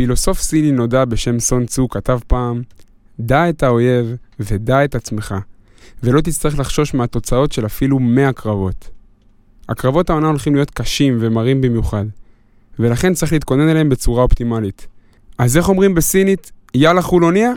פילוסוף סיני נודע בשם סון צו כתב פעם, דע את האויב ודע את עצמך, ולא תצטרך לחשוש מהתוצאות של אפילו 100 קרבות. הקרבות העונה הולכים להיות קשים ומרים במיוחד, ולכן צריך להתכונן אליהם בצורה אופטימלית. אז איך אומרים בסינית, יאללה חולוניה?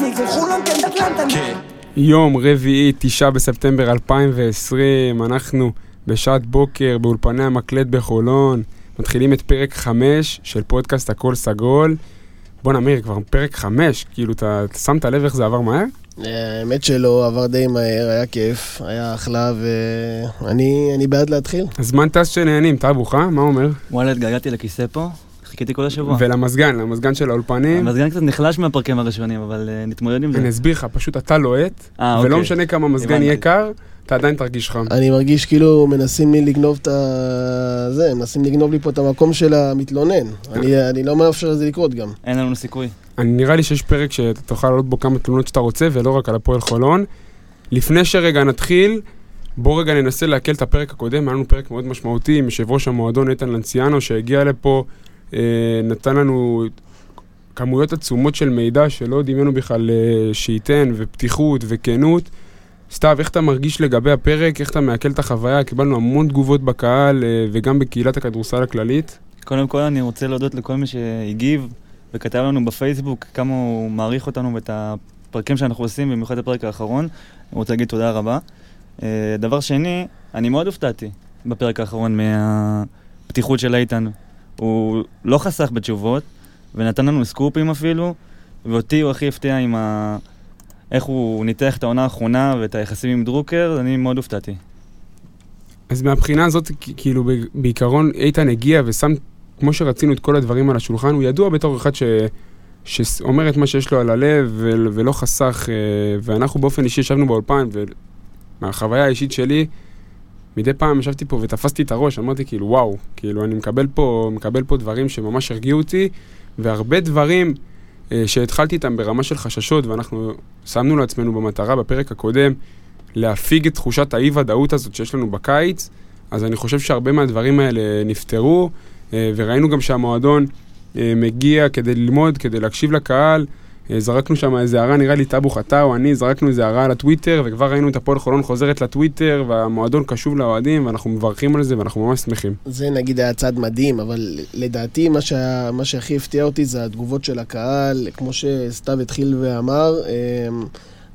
כן נגד יום רביעי, תשעה בספטמבר 2020, אנחנו בשעת בוקר באולפני המקלט בחולון, מתחילים את פרק 5 של פודקאסט הכל סגול. בוא נמיר, כבר פרק 5, כאילו, אתה שמת לב איך זה עבר מהר? האמת שלא, עבר די מהר, היה כיף, היה אחלה, ואני אני בעד להתחיל. הזמן טס שנהנים, טאבוך, אה? מה אומר? וואלה, התגעגעתי לכיסא פה, חיכיתי כל השבוע. ולמזגן, למזגן של האולפנים. המזגן קצת נחלש מהפרקים הראשונים, אבל אה, נתמודד עם זה. אני אסביר לך, פשוט אתה לוהט, אה, ולא אוקיי. משנה כמה הבנתי. יהיה קר, אתה עדיין תרגיש חם. אני מרגיש כאילו מנסים לי לגנוב את ה... זה, מנסים לגנוב לי פה את המקום של המתלונן. אני, אני לא מאפשר לזה לקרות גם. אין לנו סיכוי. אני נראה לי שיש פרק שאתה תוכל לעלות בו כמה תלונות שאתה רוצה, ולא רק על הפועל חולון. לפני שרגע נתחיל, בוא רגע ננסה לעכל את הפרק הקודם, היה לנו פרק מאוד משמעותי עם יושב ראש המועדון איתן לנציאנו, שהגיע לפה, נתן לנו כמויות עצומות של מידע שלא דמיינו בכלל אה, שייתן, ופתיחות וכנות. סתיו, איך אתה מרגיש לגבי הפרק? איך אתה מעכל את החוויה? קיבלנו המון תגובות בקהל אה, וגם בקהילת הכדורסל הכללית. קודם כל אני רוצה להודות לכל מי שהגיב וכתב לנו בפייסבוק כמה הוא מעריך אותנו ואת הפרקים שאנחנו עושים, במיוחד הפרק האחרון. אני רוצה להגיד תודה רבה. אה, דבר שני, אני מאוד הופתעתי בפרק האחרון מהפתיחות של איתן. הוא לא חסך בתשובות, ונתן לנו סקופים אפילו, ואותי הוא הכי הפתיע עם ה... איך הוא ניתח את העונה האחרונה ואת היחסים עם דרוקר, אני מאוד הופתעתי. אז מהבחינה הזאת, כאילו, בעיקרון, איתן הגיע ושם, כמו שרצינו, את כל הדברים על השולחן. הוא ידוע בתור אחד ש... שאומר את מה שיש לו על הלב ו... ולא חסך, אה, ואנחנו באופן אישי ישבנו באולפן, ומהחוויה האישית שלי, מדי פעם ישבתי פה ותפסתי את הראש, אמרתי כאילו, וואו, כאילו, אני מקבל פה, מקבל פה דברים שממש הרגיעו אותי, והרבה דברים אה, שהתחלתי איתם ברמה של חששות, ואנחנו שמנו לעצמנו במטרה בפרק הקודם, להפיג את תחושת האי-ודאות הזאת שיש לנו בקיץ, אז אני חושב שהרבה מהדברים האלה נפתרו, אה, וראינו גם שהמועדון אה, מגיע כדי ללמוד, כדי להקשיב לקהל. אה, זרקנו שם איזה הערה, נראה לי טאבוך אתה או אני, זרקנו איזה הערה על הטוויטר, וכבר ראינו את הפועל חולון חוזרת לטוויטר, והמועדון קשוב לאוהדים, ואנחנו מברכים על זה, ואנחנו ממש שמחים. זה נגיד היה צעד מדהים, אבל לדעתי מה, שה... מה שהכי הפתיע אותי זה התגובות של הקהל, כמו שסתיו התחיל ואמר, אמ,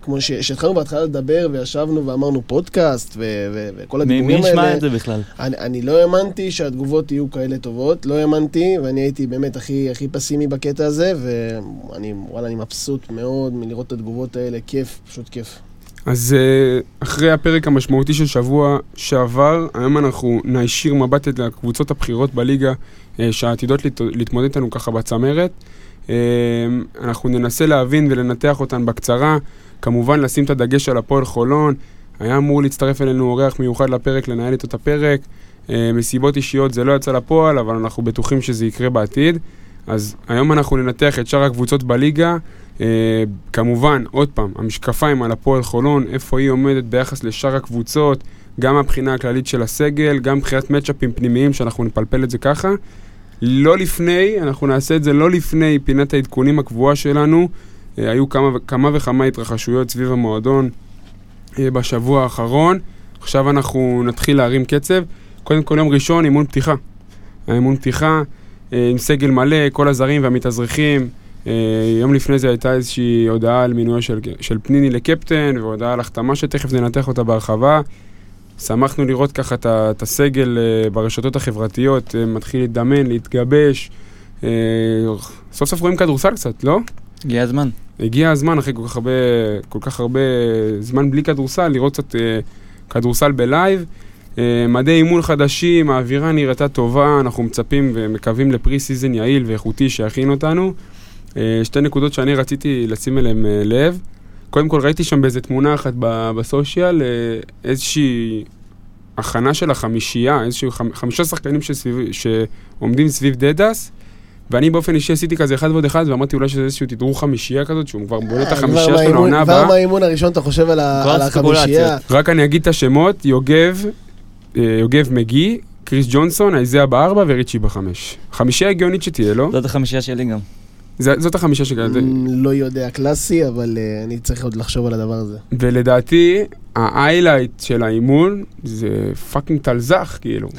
כמו שהתחלנו בהתחלה לדבר וישבנו ואמרנו פודקאסט ו... ו... וכל מי הדיבורים מי האלה. ישמע את זה בכלל? אני, אני לא האמנתי שהתגובות יהיו כאלה טובות, לא האמנתי, ואני הייתי באמת הכי, הכי פסימי בקטע הזה, ואני, וואלה, אני מבסוט מאוד מלראות את התגובות האלה, כיף, פשוט כיף. אז אה, אחרי הפרק המשמעותי של שבוע שעבר, היום אנחנו נישיר מבט את הקבוצות הבכירות בליגה אה, שעתידות להת- להתמודד איתנו ככה בצמרת. אה, אנחנו ננסה להבין ולנתח אותן בקצרה, כמובן לשים את הדגש על הפועל חולון. היה אמור להצטרף אלינו אורח מיוחד לפרק, לנהל איתו את הפרק. אה, מסיבות אישיות זה לא יצא לפועל, אבל אנחנו בטוחים שזה יקרה בעתיד. אז היום אנחנו ננתח את שאר הקבוצות בליגה. אה, כמובן, עוד פעם, המשקפיים על הפועל חולון, איפה היא עומדת ביחס לשאר הקבוצות, גם מהבחינה הכללית של הסגל, גם מבחינת מצ'אפים פנימיים, שאנחנו נפלפל את זה ככה. לא לפני, אנחנו נעשה את זה לא לפני פינת העדכונים הקבועה שלנו. אה, היו כמה, כמה וכמה התרחשויות סביב המועדון אה, בשבוע האחרון. עכשיו אנחנו נתחיל להרים קצב. קודם כל, יום ראשון, אימון פתיחה. האימון פתיחה אה, עם סגל מלא, כל הזרים והמתאזרחים. יום לפני זה הייתה איזושהי הודעה על מינויו של, של פניני לקפטן, והודעה על החתמה שתכף ננתח אותה בהרחבה. שמחנו לראות ככה את הסגל ברשתות החברתיות מתחיל להתדמן, להתגבש. סוף סוף רואים כדורסל קצת, לא? הגיע הזמן. הגיע הזמן אחרי כל כך הרבה, כל כך הרבה זמן בלי כדורסל, לראות קצת אה, כדורסל בלייב. אה, מדי אימון חדשים, האווירה נראתה טובה, אנחנו מצפים ומקווים ל preseason יעיל ואיכותי שיכין אותנו. אה, שתי נקודות שאני רציתי לשים אליהן אה, לב. קודם כל ראיתי שם באיזה תמונה אחת ב social, אה, איזושהי הכנה של החמישייה, איזשהו חמ- חמישה שחקנים שסביב, שעומדים סביב דדס, ואני באופן אישי עשיתי כזה אחד ועוד אחד, ואמרתי אולי שזה איזשהו תדרוך חמישייה כזאת, שהוא כבר בונה את אה, החמישייה שלו מהאימון- לעונה כבר הבאה. מהאימון הראשון אתה חושב על החמישייה. רק אני אגיד את השמות, יוגב, אה, יוגב מגי, קריס ג'ונסון, אייזאה בארבע וריצ'י בחמש. חמישייה הגיונית שתהיה, לא? זאת החמישייה שלי גם. זאת החמישייה שכאלה. אמ, לא יודע קלאסי, אבל אה, אני צריך עוד לחשוב על הדבר הזה. ולדעתי, ה highlight של האימון זה fucking טל זך, כאילו.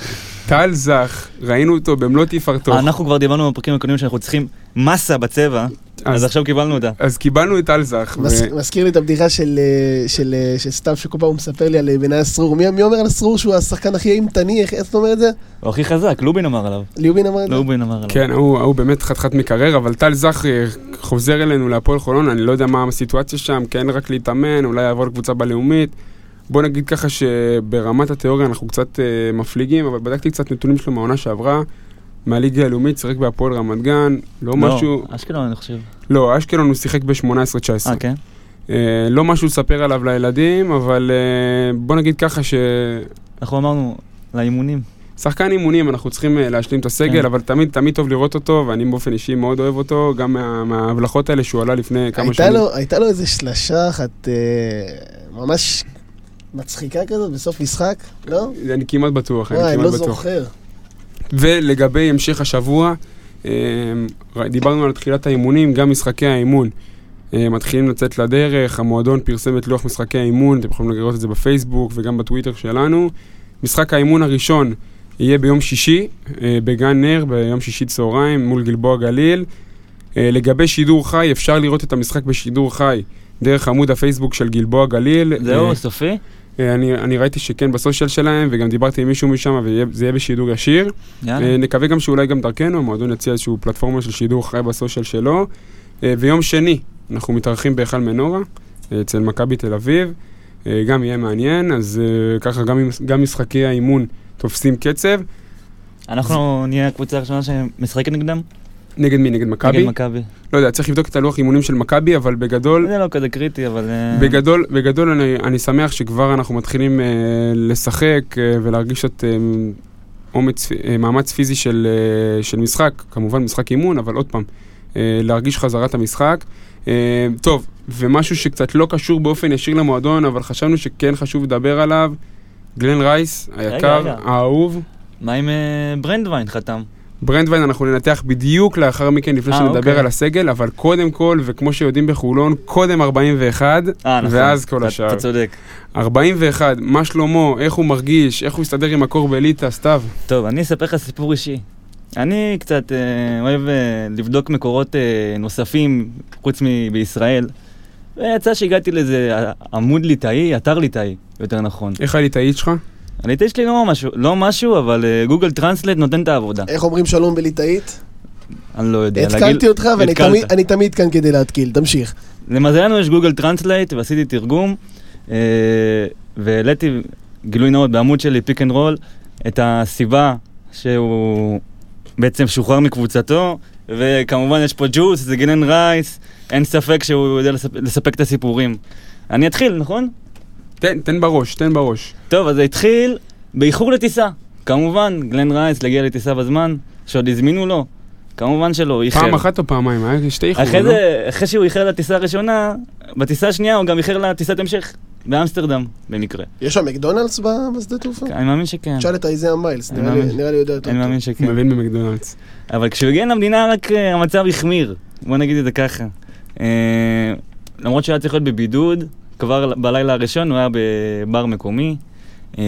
טל זך, ראינו אותו במלוא תפארתו. אנחנו כבר דיברנו בפרקים הקודמים שאנחנו צריכים מסה בצבע, אז עכשיו קיבלנו אותה. אז קיבלנו את טל זך. מז- ו- מזכיר לי את הבדיחה של, אה, של, אה, של סתיו, שכל פעם הוא מספר לי על אה, בניה סרור. מי, אומר על סרור שהוא השחקן הכי אימתני? איך אתה אומר את זה? הוא הכי חזק, לובין אמר עליו. ליובין אמר זה? לובין אמר עליו. כן, ההוא באמת חתיכת מקרר, אבל טל זך אה, חוזר אלינו להפועל חולון, אני לא יודע מה הסיטואציה שם, כן רק להתאמן, אולי יעבור לקבוצה בלאומית. בוא נגיד ככה שברמת התיאוריה אנחנו קצת אה, מפליגים, אבל בדקתי קצת נתונים שלו מהעונה שעברה, מהליגה הלאומית, שיחק בהפועל רמת גן, לא משהו... אשקלון אני חושב. לא, אשקלון הוא שיחק ב-18-19. אה, כן? אה, לא משהו לספר עליו לילדים, אבל אה, בוא נגיד ככה ש... אנחנו אמרנו, לאימונים. שחקן אימונים, אנחנו צריכים אה, להשלים את הסגל, כן. אבל תמיד תמיד טוב לראות אותו, ואני באופן אישי מאוד אוהב אותו, גם מה- מההבלחות האלה שהוא עלה לפני כמה הייתה שנים. לו, הייתה לו איזה שלשה אחת אה, ממש מצחיקה כזאת בסוף משחק, לא? אני כמעט בטוח, וואי, אני אני כמעט לא בטוח. זוכר. ולגבי המשך השבוע, אה, דיברנו על תחילת האימונים, גם משחקי האימון. אה, מתחילים לצאת לדרך, המועדון פרסם את לוח משחקי האימון, אתם יכולים לראות את זה בפייסבוק וגם בטוויטר שלנו. משחק האימון הראשון יהיה ביום שישי, אה, בגן נר, ביום שישי צהריים, מול גלבוע גליל. לגבי שידור חי, אפשר לראות את המשחק בשידור חי דרך עמוד הפייסבוק של גלבוע גליל. זהו, סופי? אה, אני, אני ראיתי שכן בסושיאל שלהם, וגם דיברתי עם מישהו משם, וזה יהיה בשידור ישיר. יאללה. אה, נקווה גם שאולי גם דרכנו, המועדון יציע איזושהי פלטפורמה של שידור חי בסושיאל שלו. אה, ויום שני, אנחנו מתארחים בהיכל מנורה, אצל מכבי תל אביב. גם יהיה מעניין, אז ככה גם, גם משחקי האימון תופסים קצב. אנחנו נהיה הקבוצה הראשונה שמשחקת נגדם? נגד מי? נגד מכבי? נגד מכבי. לא יודע, צריך לבדוק את הלוח אימונים של מכבי, אבל בגדול, זה לא כזה קריטי, אבל... אה, בגדול, בגדול אני, אני שמח שכבר אנחנו מתחילים אה, לשחק אה, ולהרגיש את אה, אומץ, אה, מאמץ פיזי של, אה, של משחק, כמובן משחק אימון, אבל עוד פעם, אה, להרגיש חזרת המשחק. אה, טוב, ומשהו שקצת לא קשור באופן ישיר למועדון, אבל חשבנו שכן חשוב לדבר עליו, גלן רייס, היקר, רגע. האהוב. מה עם אה, ברנדווין חתם? ברנדווין אנחנו ננתח בדיוק לאחר מכן, לפני אה, שנדבר אוקיי. על הסגל, אבל קודם כל, וכמו שיודעים בחולון, קודם 41, אה, נכון. ואז כל השאר. אתה צודק. 41, מה שלמה, איך הוא מרגיש, איך הוא הסתדר עם הקור בליטא, סתיו. טוב, אני אספר לך סיפור אישי. אני קצת אה, אוהב אה, לבדוק מקורות אה, נוספים חוץ מבישראל, ויצא שהגעתי לאיזה עמוד ליטאי, אתר ליטאי, יותר נכון. איך הליטאית שלך? הליטאי שלי לא משהו, לא משהו, אבל אה, Google Translate נותן את העבודה. איך אומרים שלום בליטאית? אני לא יודע. התקלתי אותך ואני תמיד כאן כדי להתקיל, תמשיך. למזלנו יש Google Translate ועשיתי תרגום אה, והעליתי גילוי נאות בעמוד שלי Pick and Roll את הסיבה שהוא בעצם שוחרר מקבוצתו וכמובן יש פה ג'וס, זה גלן רייס, אין ספק שהוא יודע לספק, לספק את הסיפורים. אני אתחיל, נכון? תן, תן בראש, תן בראש. טוב, אז זה התחיל באיחור לטיסה. כמובן, גלן רייס להגיע לטיסה בזמן, שעוד הזמינו לו. כמובן שלא, איחר. פעם אחת או פעמיים, היה שתי איחורים, אחרי לא? זה, אחרי שהוא איחר לטיסה הראשונה, בטיסה השנייה הוא גם איחר לטיסת המשך באמסטרדם, במקרה. יש שם מקדונלדס בשדה תעופה? אני מאמין שכן. תשאל את אייזאה מיילס, אני נראה לי- מאמין. יודע יותר אני טוב. מאמין הוא שכן. מבין במקדונלדס. אבל כשהוא הגיע למדינה רק אה, המצב החמיר, בוא נגיד את זה ככה. אה, למרות שהוא היה צריך להיות בבידוד, כבר בלילה הראשון הוא היה בבר מקומי. אה,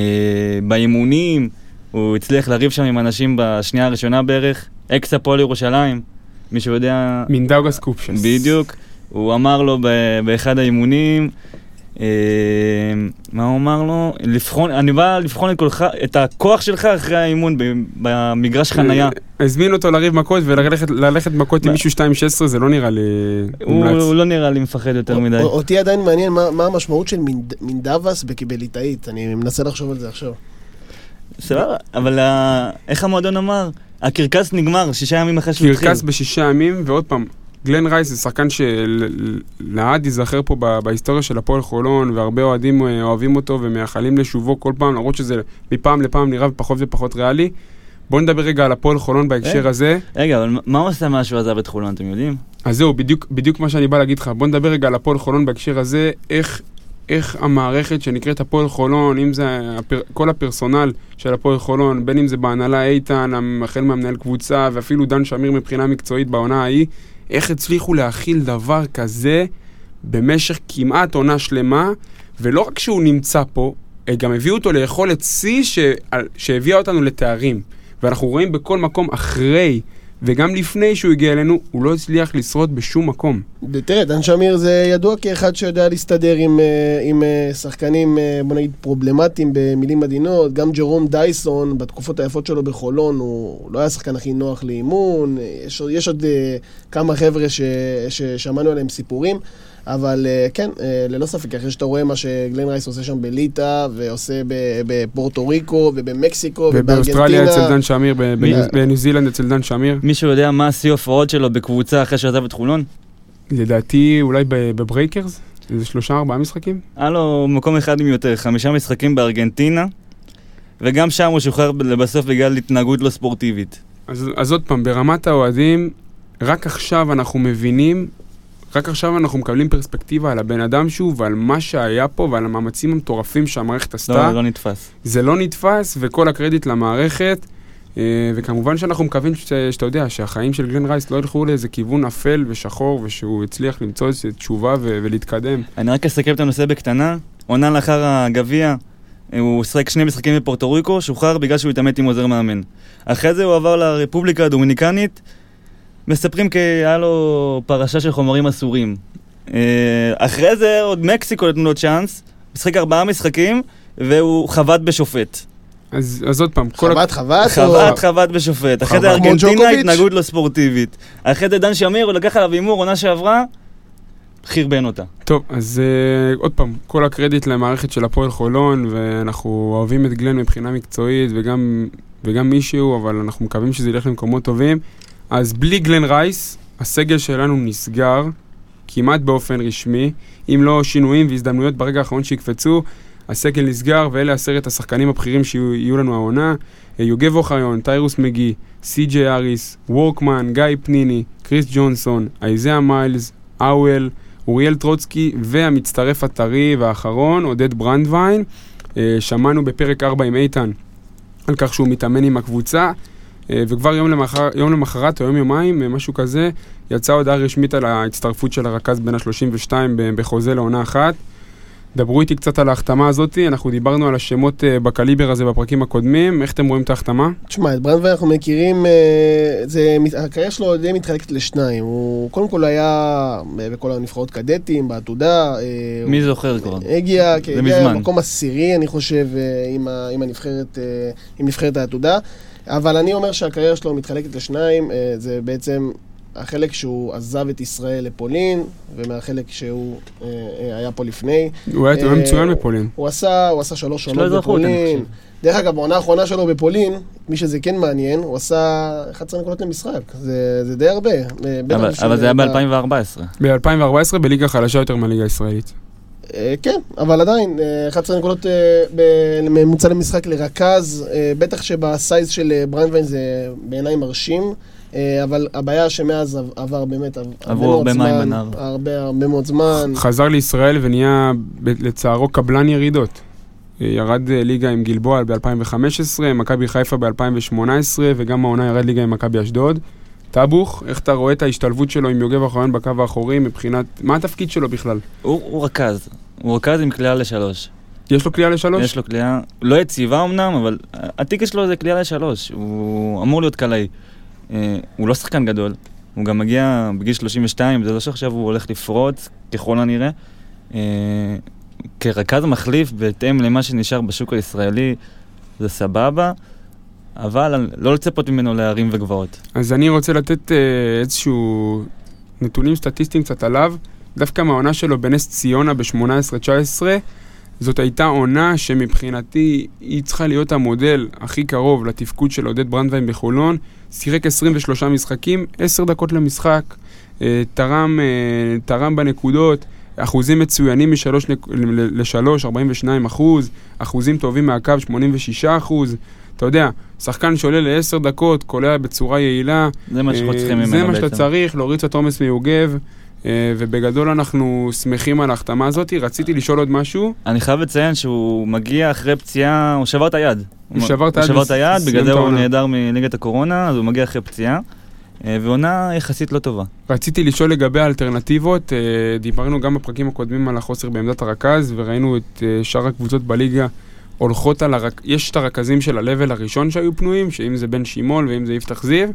באימונים הוא הצליח לריב שם עם אנשים בשנייה הראשונה בערך. אקס הפועל ירושלים, מישהו יודע... מינדאוגס קופשס. בדיוק. הוא אמר לו באחד האימונים, מה הוא אמר לו? לבחון, אני בא לבחון את, כולך, את הכוח שלך אחרי האימון במגרש חנייה. אה, הזמין אותו לריב מכות וללכת ללכת מכות עם? מישהו 2-16, זה לא נראה לי הוא, מומלץ. הוא לא נראה לי מפחד יותר מדי. אותי עדיין מעניין מה מה המשמעות של מינד- מינדבס בליטאית, אני מנסה לחשוב על זה עכשיו. סבבה, אבל ה- איך המועדון אמר? הקרקס נגמר, שישה ימים אחרי שהוא התחיל. קרקס בשישה ימים, ועוד פעם, גלן רייס זה שחקן שלעד ייזכר פה בהיסטוריה של הפועל חולון, והרבה אוהדים אה, אוהבים אותו ומייחלים לשובו כל פעם, למרות שזה מפעם לפעם נראה פחות ופחות ריאלי. בואו נדבר רגע על הפועל חולון בהקשר אה. הזה. רגע, אבל מה הוא עשה מאז שהוא עזב את חולון, אתם יודעים? אז זהו, בדיוק, בדיוק מה שאני בא להגיד לך. בוא נדבר רגע על הפועל חולון בהקשר הזה, איך, איך המערכת שנקראת הפועל חולון, אם זה הפר, כל הפרסונל של הפועל חולון, בין אם זה בהנהלה איתן, החל מהמנהל קבוצה, ואפילו דן שמיר מבחינה מקצועית בעונה ההיא, איך הצליחו להכיל דבר כזה במשך כמעט עונה שלמה, ולא רק שהוא נמצא פה, גם הביאו אותו ליכולת שיא שהביאה אותנו לתארים. ואנחנו רואים בכל מקום אחרי וגם לפני שהוא הגיע אלינו, הוא לא הצליח לשרוד בשום מקום. תראה, דן שמיר זה ידוע כאחד שיודע להסתדר עם, אה, עם אה, שחקנים, אה, בוא נגיד, פרובלמטיים במילים עדינות. גם ג'רום דייסון, בתקופות היפות שלו בחולון, הוא לא היה השחקן הכי נוח לאימון. יש, יש עוד כמה חבר'ה ש, ששמענו עליהם סיפורים. אבל כן, ללא ספק, אחרי שאתה רואה מה שגלן רייס עושה שם בליטא, ועושה בפורטו ריקו, ובמקסיקו, ובאוסטרליה אצל ובארגנטינה. דן שמיר, בניו זילנד אצל דן שמיר. מישהו יודע מה השיא הופעות שלו בקבוצה אחרי שעזב את חולון? לדעתי אולי ב Breakers, איזה שלושה ארבעה משחקים. היה לו מקום אחד עם יותר, חמישה משחקים בארגנטינה, וגם שם הוא שוחרר לבסוף בגלל התנהגות לא ספורטיבית. אז, אז עוד פעם, ברמת האוהדים, רק עכשיו אנחנו מבינים, רק עכשיו אנחנו מקבלים פרספקטיבה על הבן אדם שהוא ועל מה שהיה פה ועל המאמצים המטורפים שהמערכת עשתה. לא, לא נתפס. זה לא נתפס, וכל הקרדיט למערכת. אה, וכמובן שאנחנו מקווים ש- שאתה יודע, שהחיים של גלן רייס לא ילכו לאיזה כיוון אפל ושחור, ושהוא יצליח למצוא איזו תשובה ו- ולהתקדם. אני רק אסכם את הנושא בקטנה. עונה לאחר הגביע, הוא שיחק שני משחקים בפורטו ריקו, שוחרר בגלל שהוא התעמת עם עוזר מאמן. אחרי זה הוא עבר לרפובליקה הדומיניקנית, מספרים כי היה לו פרשה של חומרים אסורים. אה, אחרי זה עוד מקסיקו נתנו לו צ'אנס, משחק ארבעה משחקים, והוא חבט בשופט. אז, אז עוד פעם, כל... חבט חבט? חבט, חבט בשופט. אחרי זה ארגנטינה? התנהגות לא ספורטיבית. אחרי זה דן שמיר, הוא לקח עליו הימור עונה שעברה, חרבן אותה. טוב, אז uh, עוד פעם, כל הקרדיט למערכת של הפועל חולון, ואנחנו אוהבים את גלן מבחינה מקצועית וגם, וגם מישהו, אבל אנחנו מקווים שזה ילך למקומות טובים. אז בלי גלן רייס, הסגל שלנו נסגר כמעט באופן רשמי, אם לא שינויים והזדמנויות ברגע האחרון שיקפצו, הסגל נסגר, ואלה עשרת השחקנים הבכירים שיהיו יהיו לנו העונה. אה, יוגב אוחיון, טיירוס מגי, סי.ג'יי אריס, וורקמן, גיא פניני, קריס ג'ונסון, אייזאה מיילס, אוול, אוריאל טרוצקי והמצטרף הטרי והאחרון, עודד ברנדווין. אה, שמענו בפרק 4 עם איתן על כך שהוא מתאמן עם הקבוצה, אה, וכבר יום, למחר, יום למחרת או יום יומיים, משהו כזה, יצאה הודעה רשמית על ההצטרפות של הרכז בן ה-32 בחוזה לעונה אחת. דברו איתי קצת על ההחתמה הזאת, אנחנו דיברנו על השמות אה, בקליבר הזה בפרקים הקודמים, איך אתם רואים את ההחתמה? תשמע, את ברנדווין אנחנו מכירים, זה, הקריירה שלו די מתחלקת לשניים. הוא קודם כל היה אה, בכל הנבחרות קדטים, בעתודה. אה, מי זוכר כבר? הגיע, זה הגיע מזמן. למקום עשירי, אני חושב, אה, עם, ה, עם, הנבחרת, אה, עם נבחרת העתודה. אבל אני אומר שהקריירה שלו מתחלקת לשניים, זה בעצם החלק שהוא עזב את ישראל לפולין, ומהחלק שהוא אה, אה, היה פה לפני. הוא היה אה, מצוין בפולין. הוא עשה, הוא עשה שלוש עונות בפולין. דרך אגב, בעונה האחרונה שלו בפולין, מי שזה כן מעניין, הוא עשה 11 נקודות למשחק. זה, זה די הרבה. אה, אבל, אבל זה היה ב- ב-2014. ב-2014 בליגה חלשה יותר מהליגה הישראלית. אה, כן, אבל עדיין, אה, 11 נקודות אה, בממוצע למשחק לרכז, אה, בטח שבסייז של אה, ברנדווין זה בעיניי מרשים. אה, אבל הבעיה שמאז עב- עבר באמת הרבה עברו מאוד הרבה מים זמן, בנהר. הרבה הרבה מאוד זמן. חזר לישראל ונהיה לצערו קבלן ירידות. אה, ירד אה, ליגה עם גלבוע ב-2015, מכבי חיפה ב-2018 וגם העונה ירד ליגה עם מכבי אשדוד. טאבוך, איך אתה רואה את ההשתלבות שלו עם יוגב האחרון בקו האחורי מבחינת... מה התפקיד שלו בכלל? הוא, הוא רכז. הוא רכז עם קליעה לשלוש. יש לו קליעה לשלוש? יש לו קליעה, לא יציבה אמנם, אבל הטיקט שלו זה קליעה לשלוש. הוא אמור להיות קלעי. אה, הוא לא שחקן גדול. הוא גם מגיע בגיל 32, זה לא שעכשיו הוא הולך לפרוץ, ככל הנראה. אה, כרכז מחליף, בהתאם למה שנשאר בשוק הישראלי, זה סבבה, אבל לא לצפות ממנו להרים וגבעות. אז אני רוצה לתת אה, איזשהו נתונים סטטיסטיים קצת עליו. דווקא מהעונה שלו בנס ציונה ב-18-19, זאת הייתה עונה שמבחינתי היא צריכה להיות המודל הכי קרוב לתפקוד של עודד ברנדווין בחולון. שיחק 23 משחקים, 10 דקות למשחק, אה, תרם, אה, תרם בנקודות, אחוזים מצוינים משלוש נק- ל- לשלוש, 42 אחוז, אחוזים טובים מהקו, 86 אחוז. אתה יודע, שחקן שעולה לעשר דקות, קולע בצורה יעילה. זה מה שאנחנו אה, צריכים ממנו זה בעצם. מה שאתה צריך, להוריד קצת עומס מיוגב, אה, ובגדול אנחנו שמחים על ההחתמה הזאת. רציתי לשאול עוד משהו. אני חייב לציין שהוא מגיע אחרי פציעה, הוא שבר את היד. הוא שבר את היד הוא שבר את היד, בגלל זה הוא. נעדר מליגת הקורונה, אז הוא מגיע אחרי פציעה. אה, ועונה יחסית לא טובה. רציתי לשאול לגבי האלטרנטיבות, אה, דיברנו גם בפרקים הקודמים על החוסר בעמדת הרכז, וראינו את אה, שאר הקבוצות בליגה הולכות על הרק... יש את הרכזים של ה-level הראשון שהיו פנויים, שאם זה בן שימול ואם זה יפתח זיו,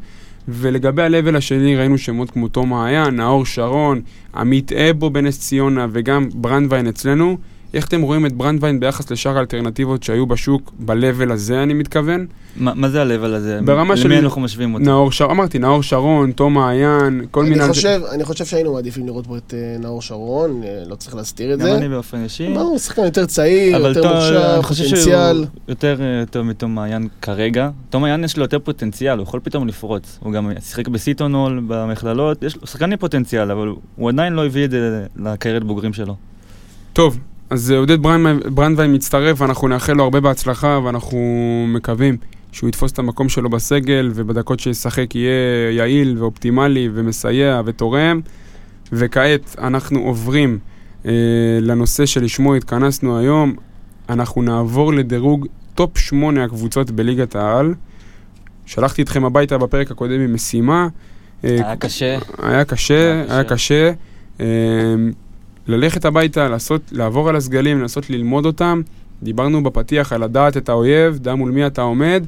ולגבי ה-level השני ראינו שמות כמו תום מעיין, נאור שרון, עמית אבו בנס ציונה וגם ברנדווין אצלנו. איך אתם רואים את ברנדווין ביחס לשאר האלטרנטיבות שהיו בשוק, ב-level הזה אני מתכוון? מה מה זה ה-level הזה? ברמה של- למי אנחנו משווים אותו? נאור שרון, אמרתי, נאור שרון, תום מעיין, כל מיני... אני חושב, אני חושב שהיינו מעדיפים לראות פה את אה, נאור שרון, אה, לא צריך להסתיר את גם זה. אני באופן אישי. ברור, הוא שחקן יותר צעיר, אבל יותר מוכשר, אני חושב פוטנציאל. שהוא יותר אה, טוב מתום מעיין כרגע. תום מעיין יש לו יותר פוטנציאל, הוא יכול פתאום לפרוץ. הוא גם שיחק בסיטונול במכללות, יש לו שחקן עם פוטנציאל, אבל הוא עדיין לא הביא את זה לקריירת בוגרים שלו. טוב, אז אה, עודד ברנדווין- ברנדווין מצטרף, ואנחנו נאחל לו הרבה בהצלחה, ואנחנו מקווים שהוא יתפוס את המקום שלו בסגל, ובדקות שישחק יהיה יעיל ואופטימלי ומסייע ותורם. וכעת אנחנו עוברים אה, לנושא שלשמו התכנסנו היום. אנחנו נעבור לדירוג top 8 הקבוצות בליגת העל. שלחתי אתכם הביתה בפרק הקודם עם משימה. אה, היה קשה. היה קשה, היה היה קשה. קשה. ללכת הביתה, לעשות, לעבור על הסגלים, לנסות ללמוד אותם. דיברנו בפתיח על לדעת את האויב, דע מול מי אתה עומד.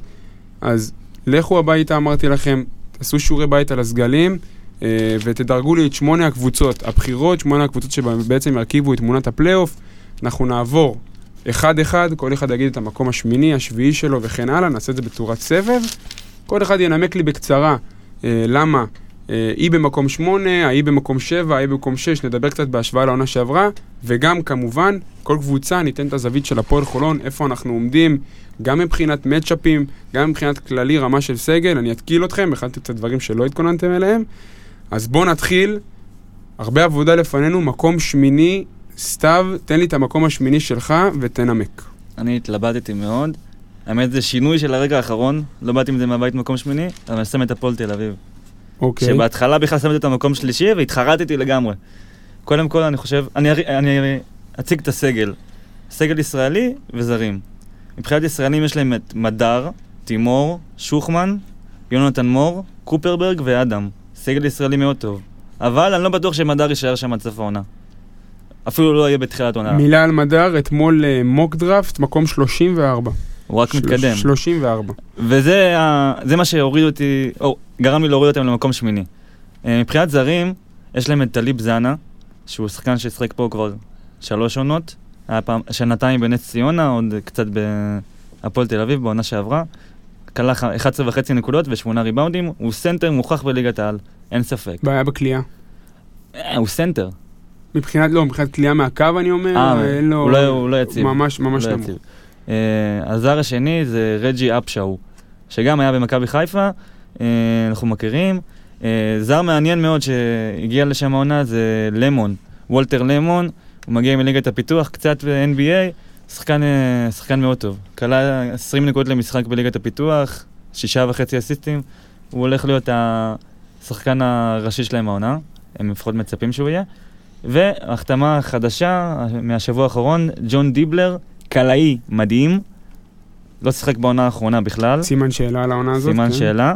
אז לכו הביתה, אמרתי לכם, תעשו שיעורי בית על הסגלים, אה, ותדרגו לי את שמונה הקבוצות הבכירות, שמונה הקבוצות שבעצם ירכיבו את תמונת הפלייאוף. אנחנו נעבור אחד-אחד, כל אחד יגיד את המקום השמיני, השביעי שלו וכן הלאה, נעשה את זה בצורת סבב. כל אחד ינמק לי בקצרה אה, למה היא במקום שמונה, ההיא במקום שבע, ההיא במקום שש, נדבר קצת בהשוואה לעונה שעברה, וגם כמובן, כל קבוצה ניתן את הזווית של הפועל חולון, איפה אנחנו עומדים, גם מבחינת מצ'אפים, גם מבחינת כללי רמה של סגל, אני אתקיל אתכם, הכנתי קצת דברים שלא התכוננתם אליהם. אז בואו נתחיל, הרבה עבודה לפנינו, מקום שמיני, סתיו, תן לי את המקום השמיני שלך ותנמק. אני התלבטתי מאוד. האמת זה שינוי של הרגע האחרון, לא באתי עם זה מהבית מקום שמיני, אבל אני שם את הפועל תל אביב. אוקיי. שבהתחלה בכלל שמתי אותה במקום שלישי והתחרטתי לגמרי. קודם כל אני חושב, אני, אני אציג את הסגל. סגל ישראלי וזרים. מבחינת ישראלים יש להם את מדר, תימור, שוחמן, יונתן מור, קופרברג ואדם. סגל ישראלי מאוד טוב. אבל אני לא בטוח שמדר יישאר שם עד סוף העונה. אפילו לא יהיה בתחילת העונה. מילה על מדר, אתמול אה, מוק דראפט, מקום 34. הוא רק של- מתקדם. 34. וזה ה- מה שהוריד אותי, או גרם לי להוריד אותם למקום שמיני. אה, מבחינת זרים, יש להם את טליב זאנה, שהוא שחקן ששיחק פה כבר שלוש עונות, היה פעם, שנתיים בנס ציונה, עוד קצת בהפועל תל אביב בעונה שעברה. קלע 11 וחצי נקודות ושמונה ריבאונדים, הוא סנטר מוכח בליגת העל, אין ספק. בעיה בקליעה. אה, הוא סנטר. מבחינת, לא, מבחינת קליעה מהקו אני אומר, אה, אין לו... הוא לא- הוא לא יציב. ממש, ממש לא נמוך. יציב. אה, הזר השני זה רג'י אפשאו, שגם היה במכבי חיפה, אה, אנחנו מכירים. אה, זר מעניין מאוד שהגיע לשם העונה זה למון, וולטר למון, הוא מגיע מליגת הפיתוח, קצת ב-NBA, שחקן, אה, שחקן מאוד טוב. כלה 20 נקודות למשחק בליגת הפיתוח, שישה וחצי אסיסטים, הוא הולך להיות השחקן הראשי שלהם העונה, הם לפחות מצפים שהוא יהיה. והחתמה חדשה מהשבוע האחרון, ג'ון דיבלר, קלעי מדהים, לא שיחק בעונה האחרונה בכלל, סימן שאלה על העונה הזאת. סימן כן. שאלה.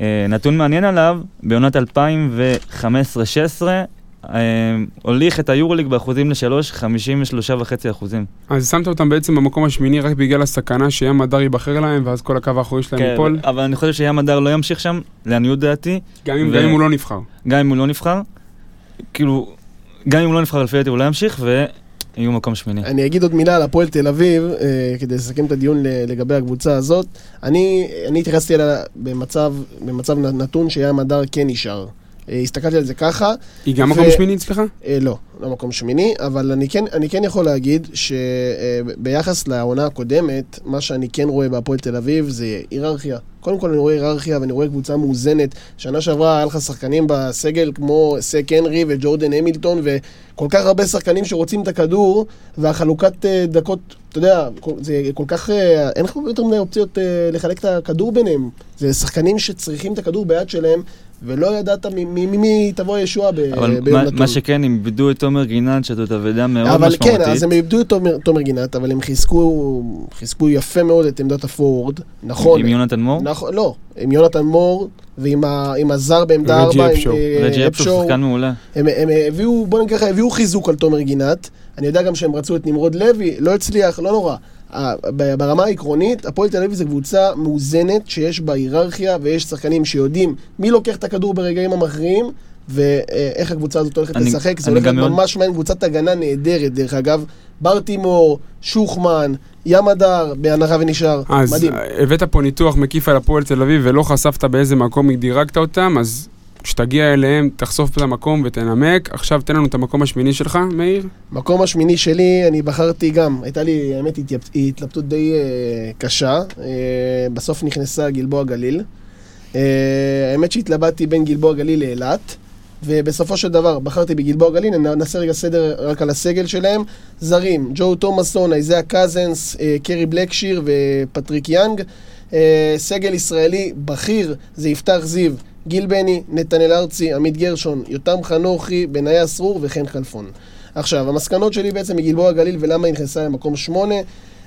אה, נתון מעניין עליו, בעונת 2015-16, אה, הוליך את היורוליג באחוזים לשלוש, 53.5 אחוזים. אז שמת אותם בעצם במקום השמיני רק בגלל הסכנה שים מדר ייבחר להם, ואז כל הקו האחורי שלהם ייפול. אבל אני חושב שים הדר לא ימשיך שם, לעניות דעתי, גם אם ו- גם אם הוא לא נבחר. גם אם הוא לא נבחר, כאילו, גם אם הוא לא נבחר לפי דעתי הוא לא ימשיך, ויהיו מקום שמיני. אני אגיד עוד מילה על הפועל תל אביב, אה, כדי לסכם את הדיון לגבי הקבוצה הזאת. אני, אני התייחסתי אליה במצב, במצב נתון שים הדר כן נשאר. אה, הסתכלתי על זה ככה. היא גם ו- מקום שמיני אצלך? אה, לא, לא מקום שמיני, אבל אני כן, אני כן יכול להגיד שביחס לעונה הקודמת, מה שאני כן רואה בהפועל תל אביב זה היררכיה. קודם כל אני רואה היררכיה ואני רואה קבוצה מאוזנת. שנה שעברה היה לך שחקנים בסגל כמו סק הנרי וג'ורדן המילטון וכל כך הרבה שחקנים שרוצים את הכדור והחלוקת אה, דקות, אתה יודע, זה כל כך, אה, אין לך יותר מדי אופציות אה, לחלק את הכדור ביניהם. זה שחקנים שצריכים את הכדור ביד שלהם ולא ידעת ממי תבוא הישועה ב- אבל ביום מה- נתון. מה שכן, הם איבדו את תומר גינת, שזאת אבדה מאוד אבל משמעותית. כן, אז הם איבדו את תומר, תומר גינת, אבל הם חיזקו, חיזקו יפה מאוד את עמדת הפורד, נכון. עם יונתן מור? נכון, לא, עם יונתן מור ועם ה, עם הזר בעמדה רג'י 4, עם אפשור. אה, רג'י אפשור שחקן מעולה. הם, הם הביאו, בוא נגיד ככה, הביאו חיזוק על תומר גינת. אני יודע גם שהם רצו את נמרוד לוי, לא הצליח, לא נורא. ברמה העקרונית, הפועל תל אביב זו קבוצה מאוזנת, שיש בה היררכיה ויש שחקנים שיודעים מי לוקח את הכדור ברגעים המכריעים. ואיך הקבוצה הזאת הולכת אני- לשחק, זה הולך להיות ממש מעניין, קבוצת הגנה נהדרת, דרך אגב, ברטימור, שוחמן, ים הדר, בהנחה ונשאר, אז מדהים. הבאת פה ניתוח מקיף על הפועל תל אביב ולא חשפת באיזה מקום דירגת אותם, אז כשתגיע אליהם תחשוף את המקום ותנמק. עכשיו תן לנו את המקום השמיני שלך, מאיר. מקום השמיני שלי, אני בחרתי גם, הייתה לי, האמת, התלבטות די אה, קשה. אה, בסוף נכנסה גלבוע גליל. אה, האמת שהתלבטתי בין גלבוע גליל לאילת, ובסופו של דבר בחרתי בגלבוע גליל, נעשה רגע סדר רק על הסגל שלהם. זרים, ג'ו תומאסון, איזאה קזנס, אה, קרי בלקשיר ופטריק יאנג. אה, סגל ישראלי בכיר זה יפתח זיו, גיל בני, נתנאל ארצי, עמית גרשון, יותם חנוכי, בניה סרור וחן כלפון. עכשיו, המסקנות שלי בעצם מגלבוע גליל ולמה היא נכנסה למקום שמונה.